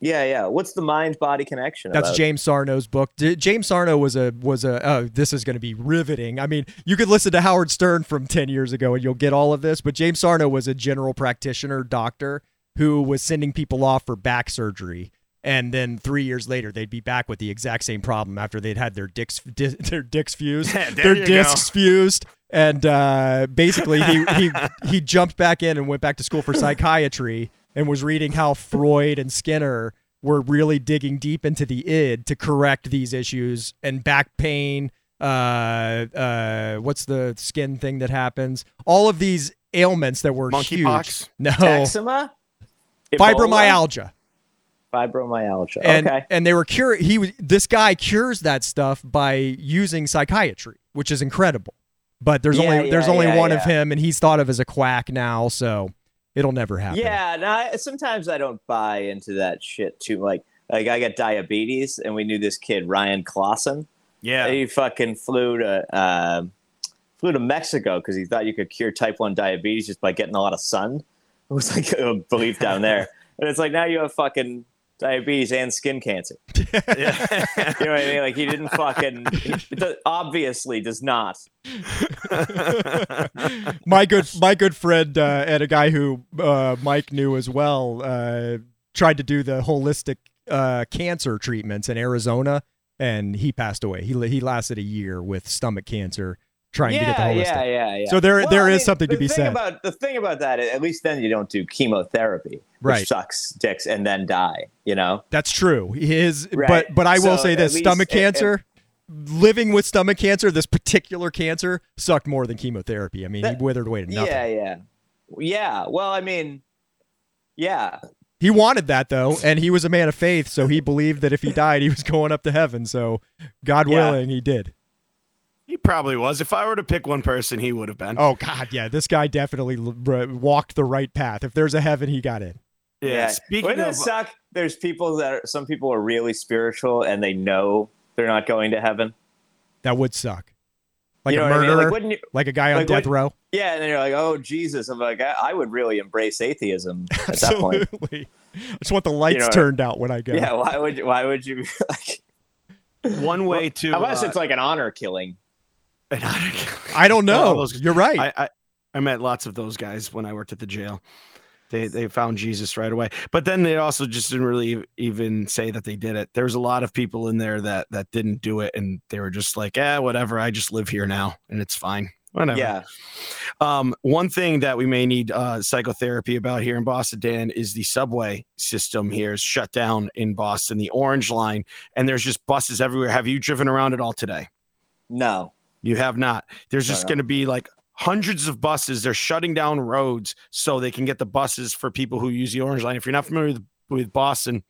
Yeah, yeah. What's the mind body connection? That's about? James Sarno's book. D- James Sarno was a was a. Oh, this is going to be riveting. I mean, you could listen to Howard Stern from ten years ago and you'll get all of this. But James Sarno was a general practitioner doctor who was sending people off for back surgery, and then three years later they'd be back with the exact same problem after they'd had their dicks di- their dicks fused, their you go. discs fused, and uh, basically he he he jumped back in and went back to school for psychiatry and was reading how Freud and Skinner were really digging deep into the id to correct these issues and back pain. Uh, uh, what's the skin thing that happens? All of these ailments that were huge. Monkeypox? No, Eczema? Fibromyalgia. Fibromyalgia. and okay. and they were cure he was this guy cures that stuff by using psychiatry which is incredible but there's Yeah, only there's only yeah, one of him and he's thought of as a quack now so it'll never happen Yeah, no, I, sometimes I don't buy into that shit too. Like, like I got diabetes, and we knew this kid Ryan Clausen. Yeah. He fucking flew to uh, flew to Mexico because he thought you could cure type one diabetes just by getting a lot of sun. It was like a belief down there, and it's like now you have fucking diabetes and skin cancer. yeah. You know what I mean? Like he didn't fucking he do- obviously does not. my good my good friend uh, and a guy who uh, Mike knew as well uh, tried to do the holistic uh, cancer treatments in Arizona and he passed away he he lasted a year with stomach cancer trying to get the Yeah, holistic yeah, yeah, yeah. So there- Well, there I is mean, something to be said. About the thing about that, at least then you don't do chemotherapy, which Right. sucks dicks, and then die. You know. That's true. His, Right. but but I will say this: least stomach it- it- cancer, living with stomach cancer, this particular cancer sucked more than chemotherapy. I mean, That- he withered away to nothing. Yeah, yeah, yeah. Well, I mean, yeah, He wanted that though, and he was a man of faith, so he believed that if he died, he was going up to heaven. So, God Yeah. willing, he did. He probably was. If I were to pick one person, he would have been. Oh God, yeah, this guy definitely l- r- walked the right path. If there's a heaven, he got in. yeah. Speaking Wouldn't of, it suck? There's people that are, some people are really spiritual and they know they're not going to heaven. That would suck. Like you know a what I mean? murderer, Like, wouldn't you? like a guy on like, death row. Yeah, and then you're like, oh Jesus. I'm like, I, I would really embrace atheism at that point. Absolutely. I just want the lights know, turned out when I go. Yeah, why would you? Why would you? Like, one way to unless uh, it's like an honor killing. I don't All know. those- You're right. I, I I met lots of those guys when I worked at the jail. They they found Jesus right away, but then they also just didn't really even say that they did it. There's a lot of people in there that that didn't do it, and they were just like, "Eh, whatever. I just live here now, and it's fine. Whatever." Yeah. Um, one thing that we may need uh, psychotherapy about here in Boston, Dan, is the subway system here is shut down in Boston, the Orange Line, and there's just buses everywhere. Have you driven around at all today? No. You have not. There's just going to be like hundreds of buses. They're shutting down roads so they can get the buses for people who use the Orange Line. If you're not familiar with, with Boston,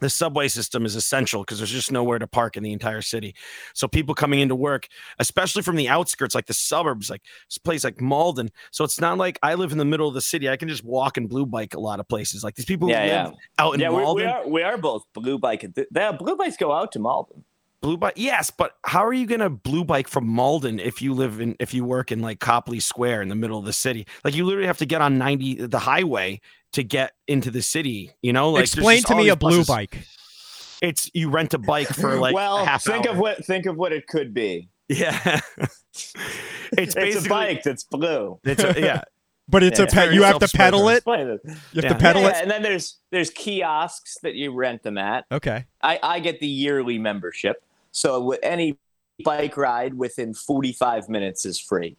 the subway system is essential because there's just nowhere to park in the entire city. So people coming into work, especially from the outskirts, like the suburbs, like this place like Malden. So it's not like I live in the middle of the city. I can just walk and blue bike a lot of places. Like these people who Yeah, yeah. live out in yeah, we, Malden. we are we are both blue bike. The blue bikes go out to Malden. Blue bike, yes, but how are you gonna blue bike from Malden if you live in if you work in like Copley Square in the middle of the city? Like you literally have to get on ninety the highway to get into the city. You know, like Explain to me a blue buses. bike. It's you rent a bike for like well, a half think hour. of what think of what it could be. yeah. it's It's a bike that's blue. It's a, yeah. But it's Yeah, a it's pet. You have to pedal it. You have Yeah. to pedal Yeah, it. and then there's there's kiosks that you rent them at. Okay. I, I get the yearly membership, so wi- any bike ride within 45 minutes is free.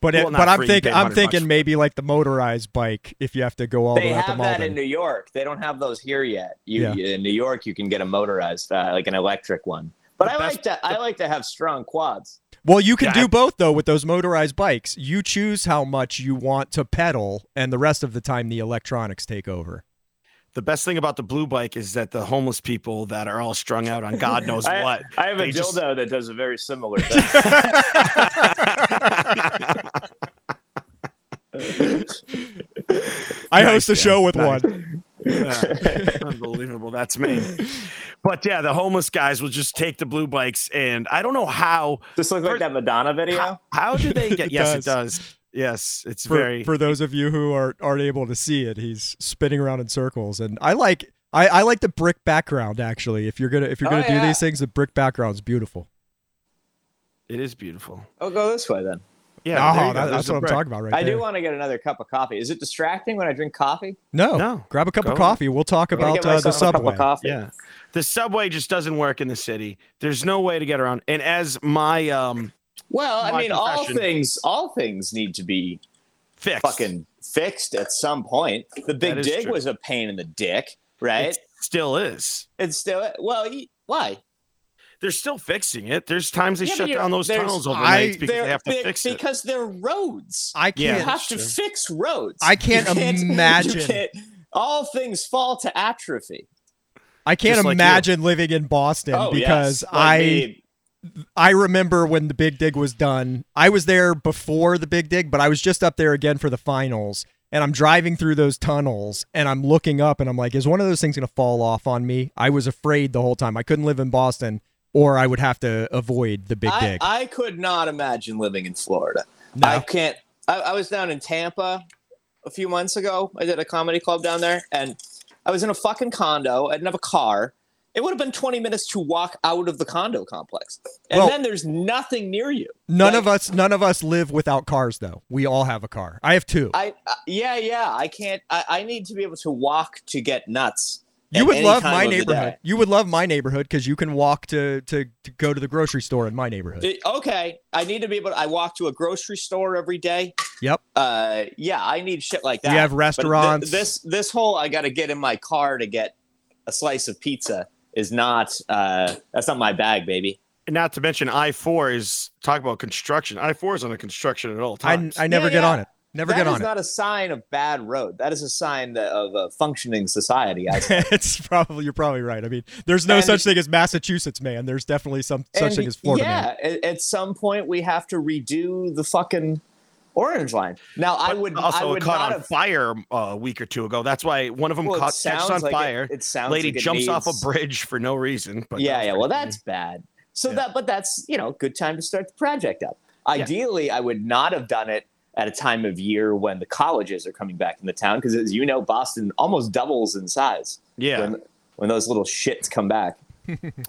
But Well, it, not but I'm free, thinking I'm thinking bucks. maybe like the motorized bike if you have to go all the they way out to have that in New York. They don't have those here yet. You, Yeah. in New York, you can get a motorized, uh, like an electric one. But The I best- like to I like to have strong quads. Well, you can Yeah, do I- both though with those motorized bikes. You choose how much you want to pedal, and the rest of the time the electronics take over. The best thing about the blue bike is that the homeless people that are all strung out on God knows I, what. I have a they just- dildo that does a very similar thing. I Nice, host a Dan. show with Nice. one. Yeah. Unbelievable. That's me. But yeah, the homeless guys will just take the blue bikes, and I don't know how. This looks like that Madonna video. How, how do they get? Yes, does. it does. Yes, it's For, very. for those of you who are aren't able to see it, he's spinning around in circles, and I like I, I like the brick background actually. If you're gonna if you're Oh, gonna do yeah. these things, the brick background's beautiful. It is beautiful. I'll go this way then. Yeah, oh, there you go. that- that's what I'm talking about right now. I there. do want to get another cup of coffee. Is it distracting when I drink coffee? no, No, grab a cup go. of coffee. We'll talk about uh, the myself a cup subway. coffee. Yeah. The subway just doesn't work in the city. There's no way to get around. And as my um Well, I My mean, all things all things need to be fixed, fucking fixed at some point. The big dig true. was a pain in the dick, right? it still is. It's still well. y- Why? They're still fixing it. There's times they Yeah, shut down those there's- tunnels I- overnight because They're- have to be- fix it. because they're roads. I can't. you have to true. fix roads. I can't You you imagine- can't- all things fall to atrophy. I can't Just like imagine living in Boston oh because yes. Like I me. I remember when the big dig was done. I was there before the big dig, but I was just up there again for the finals. And I'm driving through those tunnels and I'm looking up and I'm like, is one of those things going to fall off on me? I was afraid the whole time. I couldn't live in Boston or I would have to avoid the big I, dig. I could not imagine living in Florida. No. I can't. I, I was down in Tampa a few months ago. I did a comedy club down there, and I was in a fucking condo. I didn't have a car. It would have been 20 minutes to walk out of the condo complex, and Well- then there's nothing near you. none like- of us none of us live without cars though. We all have a car. I have two. I uh, yeah yeah. I can't. I, I need to be able to walk to get nuts. you would love my neighborhood. You would love my neighborhood because you can walk to, to to go to the grocery store in my neighborhood. Okay, I need to be able. To, I walk to a grocery store every day. Yep. Uh, yeah, I need shit like that. You have restaurants. this this whole I got to get in my car to get a slice of pizza is not. Uh, that's not my bag, baby. And not to mention I four is talk about construction. I four is on a construction at all times. I never Yeah, get yeah. on it. Never That get on it. That is not a sign of bad road. That is a sign that, of a functioning society. I think. it's probably you're probably right. I mean, there's no And- such thing as Massachusetts, man. There's definitely some such thing as Florida, man. yeah, at, at some point we have to redo the fucking orange line. Now I would also I would caught not on have. fire uh, a week or two ago. That's why one of them Well, it caught catches sounds on like it- fire. It, sounds Lady like it jumps off a bridge for no reason. But yeah, yeah. Well, that's bad. So Yeah. that, but that's you know, good time to start the project up. Ideally, I would not have done it at a time of year when the colleges are coming back in the town because, as you know, Boston almost doubles in size yeah. when when those little shits come back.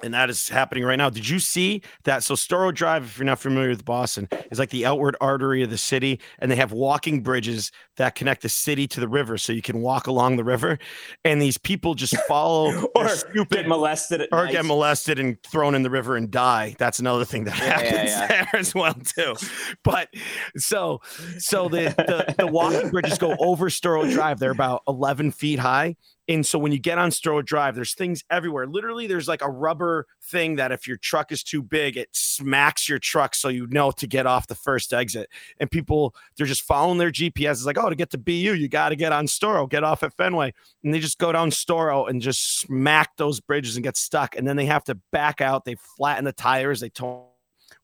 And that is happening right now. Did you see that? So Storrow Drive, if you're not familiar with Boston, is like the outward artery of the city, and they have walking bridges that connect the city to the river, so you can walk along the river. And these people just follow Or their get molested or night. get molested and thrown in the river and die. That's another thing that Yeah, yeah, happens yeah. there as well too. But so so the the, the walking bridges go over Storrow Drive. They're about 11 feet high. And so when you get on Storrow Drive, there's things everywhere. Literally, there's like a rubber thing that if your truck is too big, it smacks your truck so you know to get off the first exit. And people, they're just following their GPS. It's like, oh, to get to BU, you got to get on Storrow, get off at Fenway. And they just go down Storrow and just smack those bridges and get stuck. And then they have to back out. They flatten the tires. They tow.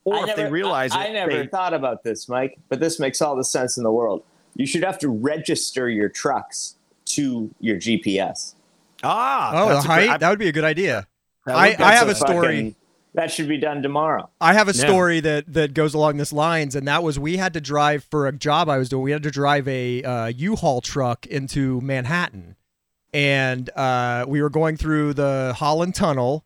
Or I if never- they realize I, it, I never they- thought about this, Mike, but this makes all the sense in the world. You should have to register your trucks to your GPS. ah, Oh, the that's a great- that would be a good idea. I- I have That's a story- fucking- that should be done tomorrow. I have a Yeah. story that that goes along this lines, and that was we had to drive for a job I was doing. We had to drive a uh, U-Haul truck into Manhattan, and uh, we were going through the Holland Tunnel,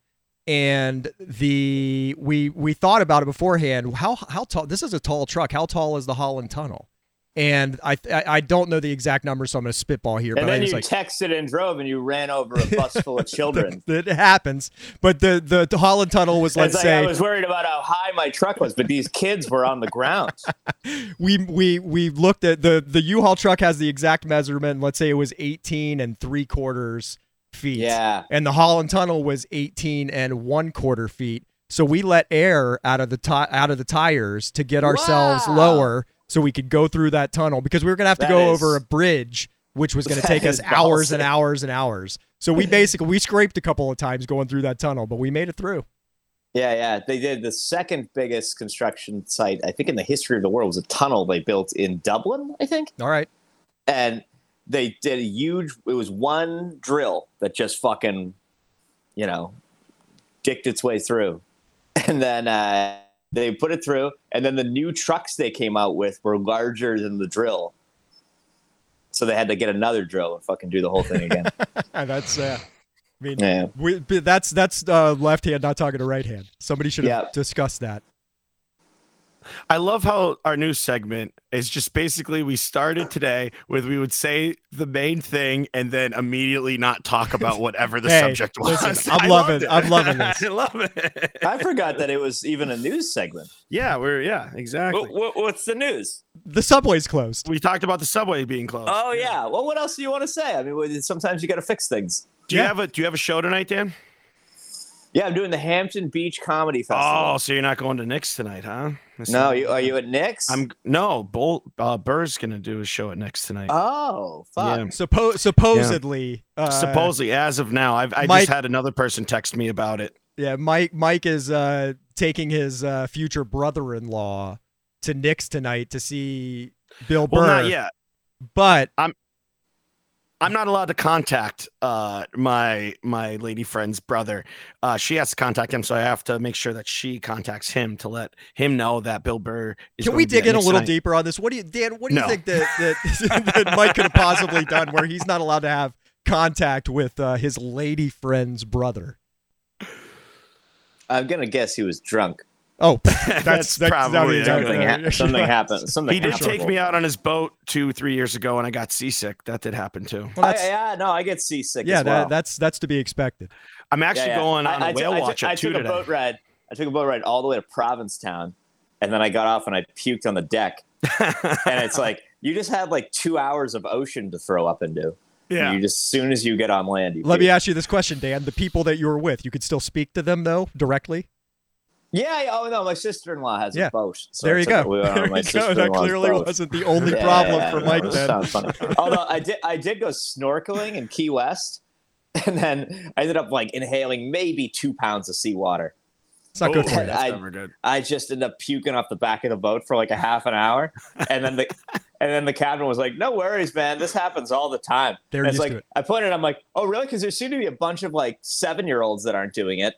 and the we we thought about it beforehand. How how tall? This is a tall truck. How tall is the Holland Tunnel? And I I, I don't know the exact number, so I'm going to spitball here. And but I then you like, texted and drove and you ran over a bus full of children. that happens. But the, the the Holland Tunnel was let's like say I was worried about how high my truck was, but these kids were on the ground. we we we looked at the the U-Haul truck has the exact measurement. Let's say it was 18 and three quarters feet. Yeah. And the Holland Tunnel was 18 and one quarter feet. So we let air out of the ti- out of the tires to get ourselves Wow. lower, so we could go through that tunnel because we were gonna have to That go is- over a bridge, which was gonna take us hours and hours and hours. So we basically we scraped a couple of times going through that tunnel, but we made it through. Yeah, yeah. They did the second biggest construction site, I think, in the history of the world was a tunnel they built in Dublin, I think. All right. And they did a huge, it was one drill that just fucking, you know, dicked its way through. And then uh, they put it through. And then the new trucks they came out with were larger than the drill. So they had to get another drill and fucking do the whole thing again. That's uh, I mean, Yeah. we, that's that's uh, left hand not talking to right hand. Somebody should have Yeah. discussed that. I love how our new segment is just basically we started today with we would say the main thing and then immediately not talk about whatever the Hey, subject was. listen, I'm I loving- it. I'm loving this. I love it. I forgot that it was even a news segment. yeah, we're yeah, exactly. What, what, what's the news? The subway's closed. we talked about the subway being closed. Oh yeah. Well, what else do you want to say? I mean, sometimes you got to fix things. Do you have a Do you have a show tonight, Dan? Yeah, I'm doing the Hampton Beach Comedy Festival. Oh, so you're not going to Nick's tonight, huh? This no, you, are you at Nick's? I'm no. Bull, uh, Burr's gonna do a show at Nick's tonight. Oh, fuck. Yeah. Suppo- supposedly, uh, Supposedly, as of now, I've I Mike- just had another person text me about it. yeah, Mike Mike is uh, taking his uh, future brother-in-law to Nick's tonight to see Bill Burr. Well, not yet. But I'm not allowed to contact uh, my my lady friend's brother. Uh, she has to contact him, so I have to make sure that she contacts him to let him know that Bill Burr is. can we dig in a little tonight. deeper on this? What do you, Dan? What do you No. think that that, that Mike could have possibly done where he's not allowed to have contact with uh, his lady friend's brother? I'm gonna guess he was drunk. Oh, That's, that's, that's probably not a Something, thing. ha- something happened. Something He did happened. take me out on his boat two, three years ago, and I got seasick. That did happen too. Well, I, yeah, no, I get seasick. yeah, as well. that, that's that's to be expected. I'm actually Yeah, yeah. going on I- a I took- whale I took- watch I at two took a today. boat ride. I took a boat ride all the way to Provincetown, and then I got off and I puked on the deck. and it's like you just have like two hours of ocean to throw up into. yeah. You just as soon as you get on land, you Let me ask you this question, Dan. The people that you were with, you could still speak to them though directly. Yeah. yeah, Oh no, my sister-in-law has Yeah. a boat. So there you took- go. We went There on my you go. That clearly boat. wasn't the only Yeah, problem yeah, for no, Mike it then. sounds funny. Although I did, I did go snorkeling in Key West, and then I ended up like inhaling maybe two pounds of seawater. It's not good for you. That's I- never good. I just ended up puking off the back of the boat for like a half an hour, and then the and then the captain was like, "No worries, man. This happens all the time." They're And it's used like to it. I pointed. I'm like, "Oh, really?" Because there seem to be a bunch of like seven year olds that aren't doing it.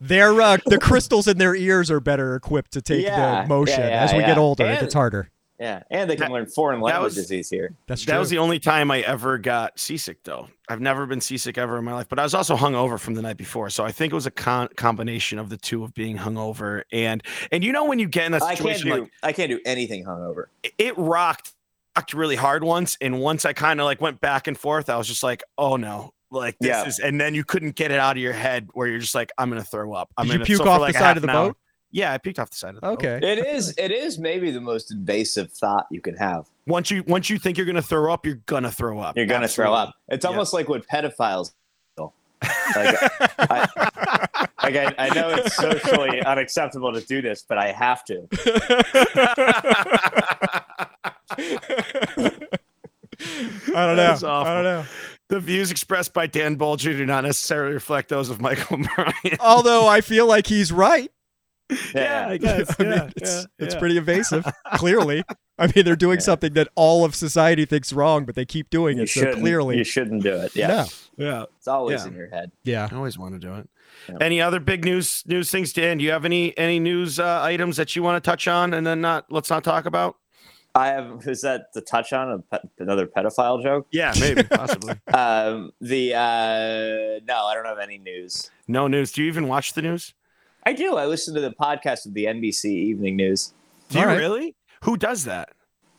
Their uh, the crystals in their ears are better equipped to take Yeah, the motion. yeah, yeah, As we yeah. get older, And- gets harder. Yeah, and they can That- learn foreign that languages easier. That's true. That was the only time I ever got seasick, though. I've never been seasick ever in my life, but I was also hungover from the night before, so I think it was a con- combination of the two of being hungover and and you know when you get in that I can't situation do. like I can't do anything hungover. it- it rocked rocked really hard once, and once I kind of like went back and forth, I was just like, oh no. Like this Yeah. is, and then you couldn't get it out of your head where you're just like, I'm gonna throw up. I'm Did you gonna puke so off like the side of the an hour- boat? Yeah, I puked off the side of the boat. Okay. It is. It is maybe the most invasive thought you can have. Once you once you think you're gonna throw up, you're gonna throw up. You're gonna throw up. It's Yeah. almost like what pedophiles. do. Like, I, like I, I know it's socially unacceptable to do this, but I have to. I don't know. I don't know. The views expressed by Dan Boulger do not necessarily reflect those of Michael Bryant. Although I feel like he's right. Yeah, I guess. I mean, yeah, it's, yeah, it's pretty invasive. Clearly, I mean, they're doing Yeah. something that all of society thinks wrong, but they keep doing you it. So clearly, you shouldn't do it. Yeah, no. Yeah, it's always Yeah. in your head. Yeah. I always want to do it. Yeah. Any other big news news things, Dan? Do you have any any news uh, items that you want to touch on, and then not let's not talk about? I have. Is that the touch on a pe- another pedophile joke? Yeah, maybe, possibly. Um, the uh, no, I don't have any news. No news. Do you even watch the news? I do. I listen to the podcast of the NBC Evening News. Do you All right. really? Who does that?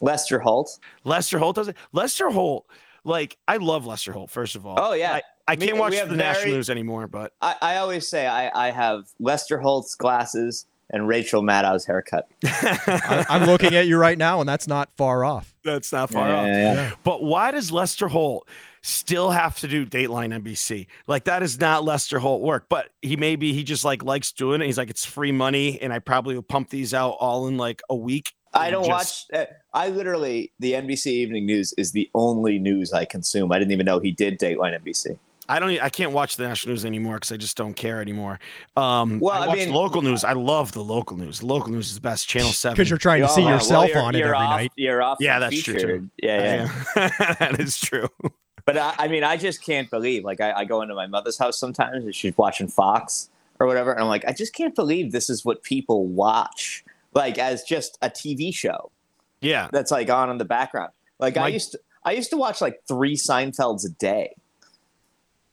Lester Holt. Lester Holt does it. Lester Holt, like I love Lester Holt. First of all, Oh yeah, I, I can't watch we the have national news anymore, but I, I always say I, I have Lester Holt's glasses and Rachel Maddow's haircut. I, I'm looking at you right now, and that's not far off. that's not far Yeah, off. yeah, yeah. But why does Lester Holt still have to do Dateline NBC? Like that is not Lester Holt work. But he maybe he just like likes doing it. He's like, it's free money, and I probably will pump these out all in like a week. I don't just- watch. Uh, I literally the NBC Evening News is the only news I consume. I didn't even know he did Dateline NBC. I don't. I can't watch the national news anymore because I just don't care anymore. Um, Well, I I watch mean- local news. I love the local news. Local news is the best. Channel seven. Because you're trying to see well, yourself you're- on it every off, night. You're off. Yeah, from that's true, featured. Yeah, yeah. Yeah, that is true. But I, I mean, I just can't believe. Like, I, I go into my mother's house sometimes, and she's watching Fox or whatever, and I'm like, I just can't believe this is what people watch, like as just a TV show Yeah, that's like on in the background. Like, I used to, I used to watch like three Seinfelds a day.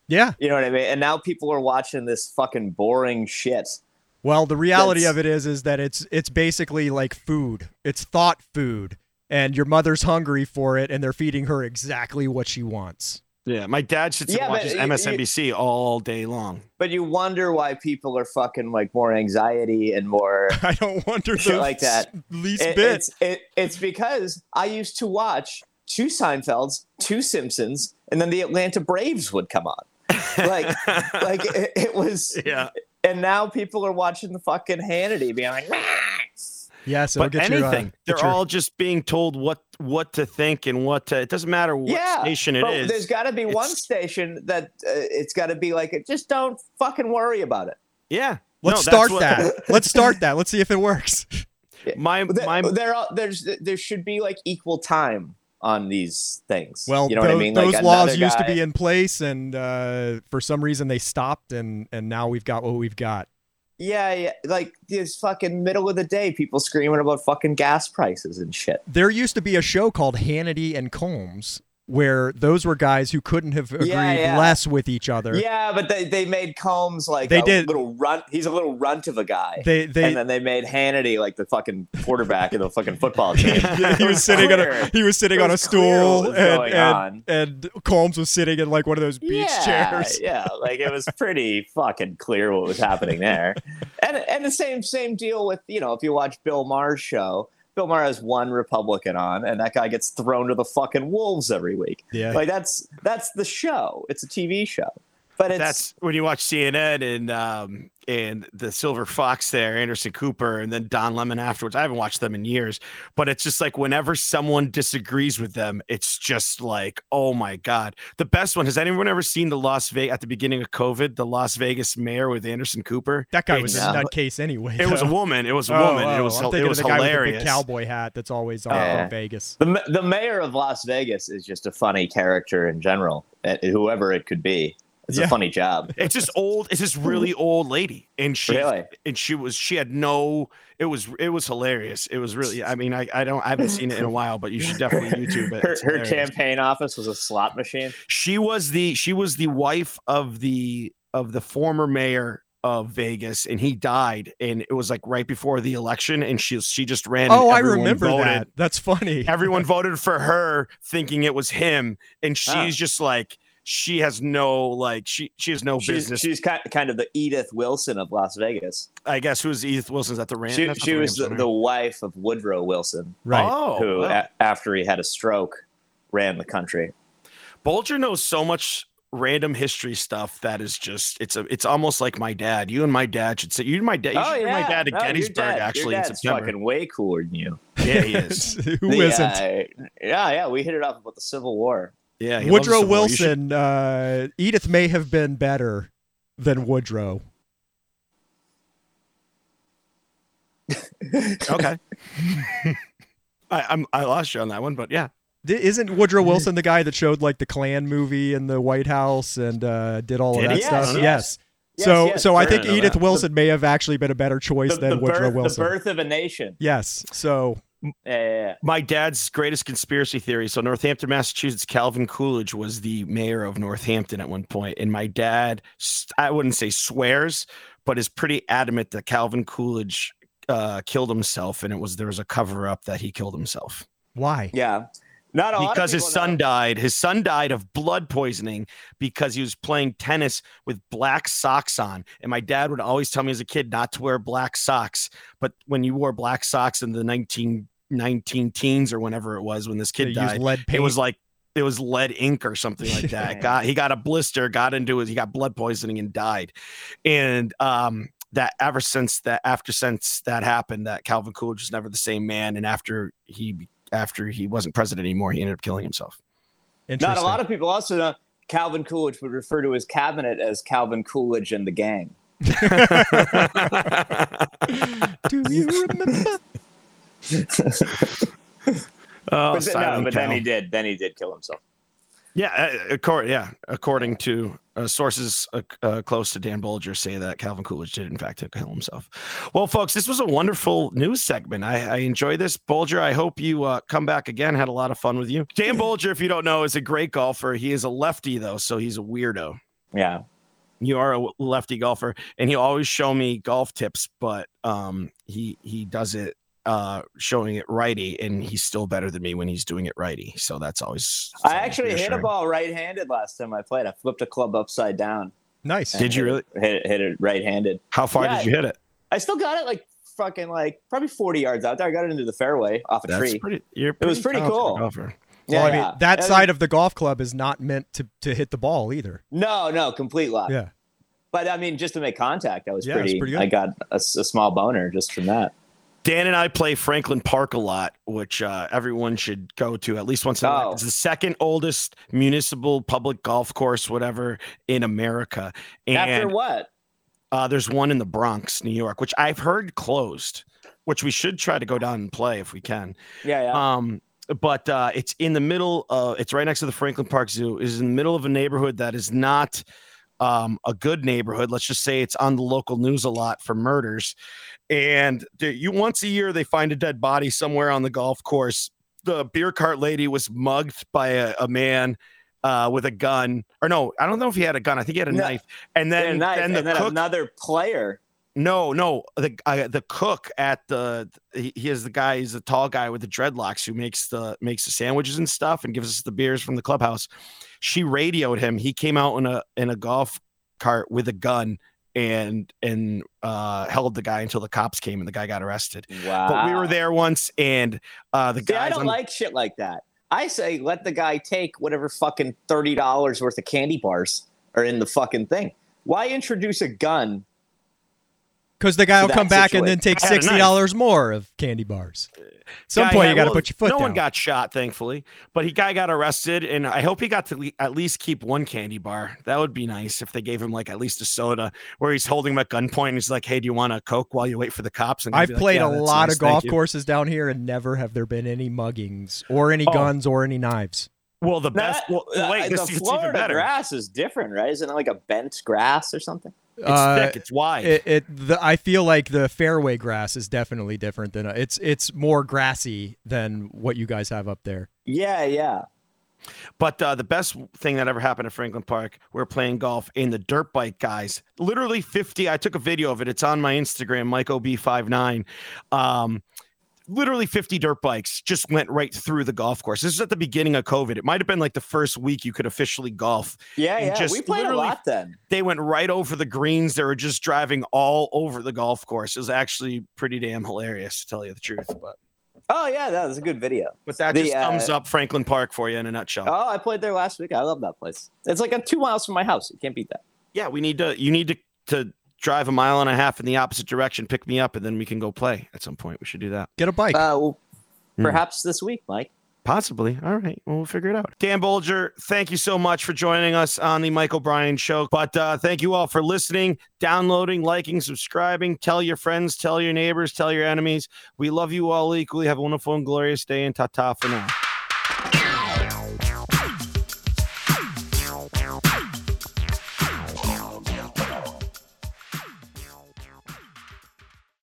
Yeah. You know what I mean? And now people are watching this fucking boring shit. Well, the reality That's- of it is is that it's it's basically like food. It's thought food. And your mother's hungry for it and they're feeding her exactly what she wants. Yeah, my dad sits Yeah, and watches y- y- MSNBC all day long. But you wonder why people are fucking like more anxiety and more I don't wonder Shit the like that. least It- bit. It's it, it's because I used to watch two Seinfelds, two Simpsons, and then the Atlanta Braves would come on. Like like it, it was yeah, and now people are watching the fucking Hannity being like yes, it'll but get your, uh, anything, get they're your- all just being told what what to think and what to. It doesn't matter what yeah, station it but is. there's got to be one station that uh, it's got to be like just don't fucking worry about it. yeah, Let's No, start what- that. Let's start that. Let's see if it works. My There, my there, are, there's there should be like equal time on these things. Well, you know those, what I mean. those Like laws used to be in place, and uh, for some reason they stopped, and and now we've got what we've got. Yeah, yeah, like this fucking middle of the day, people screaming about fucking gas prices and shit. There used to be a show called Hannity and Colmes, where those were guys who couldn't have agreed yeah. less with each other. Yeah, but they, they made Colmes like They a did. little runt. He's a little runt of a guy. They they and then they made Hannity like the fucking quarterback of the fucking football team. Yeah, he It was sitting on a he was sitting It on a stool and and, and Colmes was sitting in like one of those beach yeah, chairs. Yeah, like it was pretty fucking clear what was happening there. And and the same same deal with, you know, if you watch Bill Maher's show, Bill Maher has one Republican on and that guy gets thrown to the fucking wolves every week. Yeah. Like that's that's the show. It's a TV show. But it's that's when you watch CNN and um and the Silver Fox there, Anderson Cooper, and then Don Lemon afterwards. I haven't watched them in years, but it's just like whenever someone disagrees with them, it's just like, oh my god. The best one has anyone ever seen the Las Vegas at the beginning of COVID, the Las Vegas mayor with Anderson Cooper? That guy was a Yeah. nutcase anyway. It was a woman. It was a Oh, woman. oh, it was I'm it was of the guy hilarious. with the big cowboy hat that's always on Yeah. Vegas. the the mayor of Las Vegas is just a funny character in general, eh, whoever it could be. It's Yeah. a funny job. It's just old. It's this really old lady, and she Really? and she was she had no. It was it was hilarious. It was really. I mean, I I don't I haven't seen it in a while, but you should definitely YouTube it. Her, her campaign office was a slot machine. She was the she was the wife of the of the former mayor of Vegas, and he died, and it was like right before the election, and she she just ran. Oh, I remember voted. that. That's funny. Everyone voted for her, thinking it was him, and she's Ah. just like she has no like she she has no She's, business. she's kind of the Edith Wilson of Las Vegas. I guess who's was Edith Wilson's at the ranch. She, she was the, the wife of Woodrow Wilson, right. Oh, who, wow. a- after he had a stroke, ran the country. Boulger knows so much random history stuff that is just it's a it's almost like my dad. You and my dad should say you and my dad. You oh yeah, my dad at No, your Gettysburg dad- actually your in September. fucking way cooler than you. Yeah, he is. Who The, not uh, yeah, yeah, we hit it off about the Civil War. Yeah, he Woodrow Civil War. Should- Wilson. Uh, Edith may have been better than Woodrow. Okay. I, I'm I lost you on that one, but yeah. Isn't Woodrow Wilson the guy that showed like the Klan movie in the White House and uh, did all of Did that he? stuff? Yes, yes. Yes, so, yes, so I think I Edith that. Wilson may have actually been a better choice The, than the Woodrow birth, the Wilson. birth of a nation. Yes. So Yeah, yeah, yeah. My dad's greatest conspiracy theory. So Northampton, Massachusetts, Calvin Coolidge was the mayor of Northampton at one point, and my dad, I wouldn't say swears, but is pretty adamant that Calvin Coolidge uh, killed himself, and it was there was a cover up that he killed himself. why? Yeah. Not a lot of because his son know. died. His son died of blood poisoning because he was playing tennis with black socks on. And my dad would always tell me as a kid not to wear black socks. But when you wore black socks in the 19, 19 teens or whenever it was when this kid used died, lead paint. it was like it was lead ink or something like that. got he got a blister, got into it, he got blood poisoning and died. And um that ever since that after since that happened, that Calvin Coolidge was never the same man. And after he after he wasn't president anymore, he ended up killing himself. Not a lot of people also know Calvin Coolidge would refer to his cabinet as Calvin Coolidge and the gang. Do you remember? Oh, but, then, no, but then he did. Then he did kill himself. Yeah, uh, according yeah, according to uh, sources uh, uh, close to Dan Boulger, say that Calvin Coolidge did in fact kill himself. Well, folks, this was a wonderful news segment. I, I enjoy this, Boulger. I hope you uh, come back again. Had a lot of fun with you. Dan Boulger, if you don't know, is a great golfer. He is a lefty though, so he's a weirdo. Yeah. You are a lefty golfer, and he'll always show me golf tips, but um, he he does it uh showing it righty and he's still better than me when he's doing it righty so that's always I actually hit a ball right-handed last time I played. I flipped a club upside down. Nice. Did you really? Hit it, hit it right-handed. how far Yeah, did you hit it I still got it like fucking like probably 40 yards out there. I got it into the fairway off a that's tree. pretty you're was pretty cool. golfer. Well, I mean, yeah. that And- side of the golf club is not meant to to hit the ball either. No, no, complete luck. Yeah. But I mean, just to make contact, that was Yeah, it's pretty. pretty good. I got a small boner just from that. Dan and I play Franklin Park a lot, which uh, everyone should go to at least once in a while. Oh. It's the second oldest municipal public golf course, whatever, in America. And After what? uh, there's one in the Bronx, New York, which I've heard closed, which we should try to go down and play if we can. Yeah, yeah. Um, but uh, it's in the middle. Uh, it's right next to the Franklin Park Zoo. Is in the middle of a neighborhood that is not um, a good neighborhood. Let's just say it's on the local news a lot for murders. And you once a year they find a dead body somewhere on the golf course. The beer cart lady was mugged by a, a man. Uh, with a gun, or no, I don't know if he had a gun. I think he had a No. knife. And then, knife, then the and then cook another player. no, no, the uh, the cook at the he, he is the guy. He's the tall guy with the dreadlocks who makes the makes the sandwiches and stuff and gives us the beers from the clubhouse. She radioed him. He came out in a in a golf cart with a gun and and uh, held the guy until the cops came and the guy got arrested. Wow. But we were there once and uh, the See, I don't on like shit like that. I say let the guy take whatever fucking thirty dollars worth of candy bars are in the fucking thing. Why introduce a gun? Because the guy will come back and then take I had a knife. sixty dollars more of candy bars. At some Guy point, had- you got to well, put your foot No down. one got shot, thankfully, but he guy got arrested, and I hope he got to le- at least keep one candy bar. That would be nice if they gave him like at least a soda, where he's holding him at gunpoint. And he's like, "Hey, do you want a coke while you wait for the cops?" And I've be like, played "Yeah, a lot nice, of golf you." courses down here, and never have there been any muggings or any Oh. guns or any knives. Well, the Now, best. Well, uh, wait, this the gets even Florida better. grass is different, right? Isn't it like a bent grass or something? It's Uh, thick. It's wide. It, it the, I feel like the fairway grass is definitely different than it's it's more grassy than what you guys have up there. Yeah, yeah. But uh, the best thing that ever happened at Franklin Park, we are playing golf, and the dirt bike guys, literally 50. I took a video of it. It's on my Instagram, Mike OB59. Um, literally 50 dirt bikes just went right through the golf course. This is at the beginning of COVID. It might have been like the first week you could officially golf. Yeah, yeah. just we played a lot then. They went right over the greens. They were just driving all over the golf course. It was actually pretty damn hilarious, to tell you the truth. But Oh yeah, that was a good video. but that The, just uh, sums up Franklin Park for you in a nutshell. Oh, I played there last week. I love that place. It's like a two miles from my house. You can't beat that. yeah, we need to. You need to to drive a mile and a half in the opposite direction, pick me up, and then we can go play at some point. We should do that. Get a bike. Uh, well, Hmm. perhaps this week, Mike. Possibly. All right. Well, we'll figure it out. Dan Boulger, thank you so much for joining us on the Michael Bryan Show. But uh, thank you all for listening, downloading, liking, subscribing. Tell your friends, tell your neighbors, tell your enemies. We love you all equally. Have a wonderful and glorious day, and ta ta for now.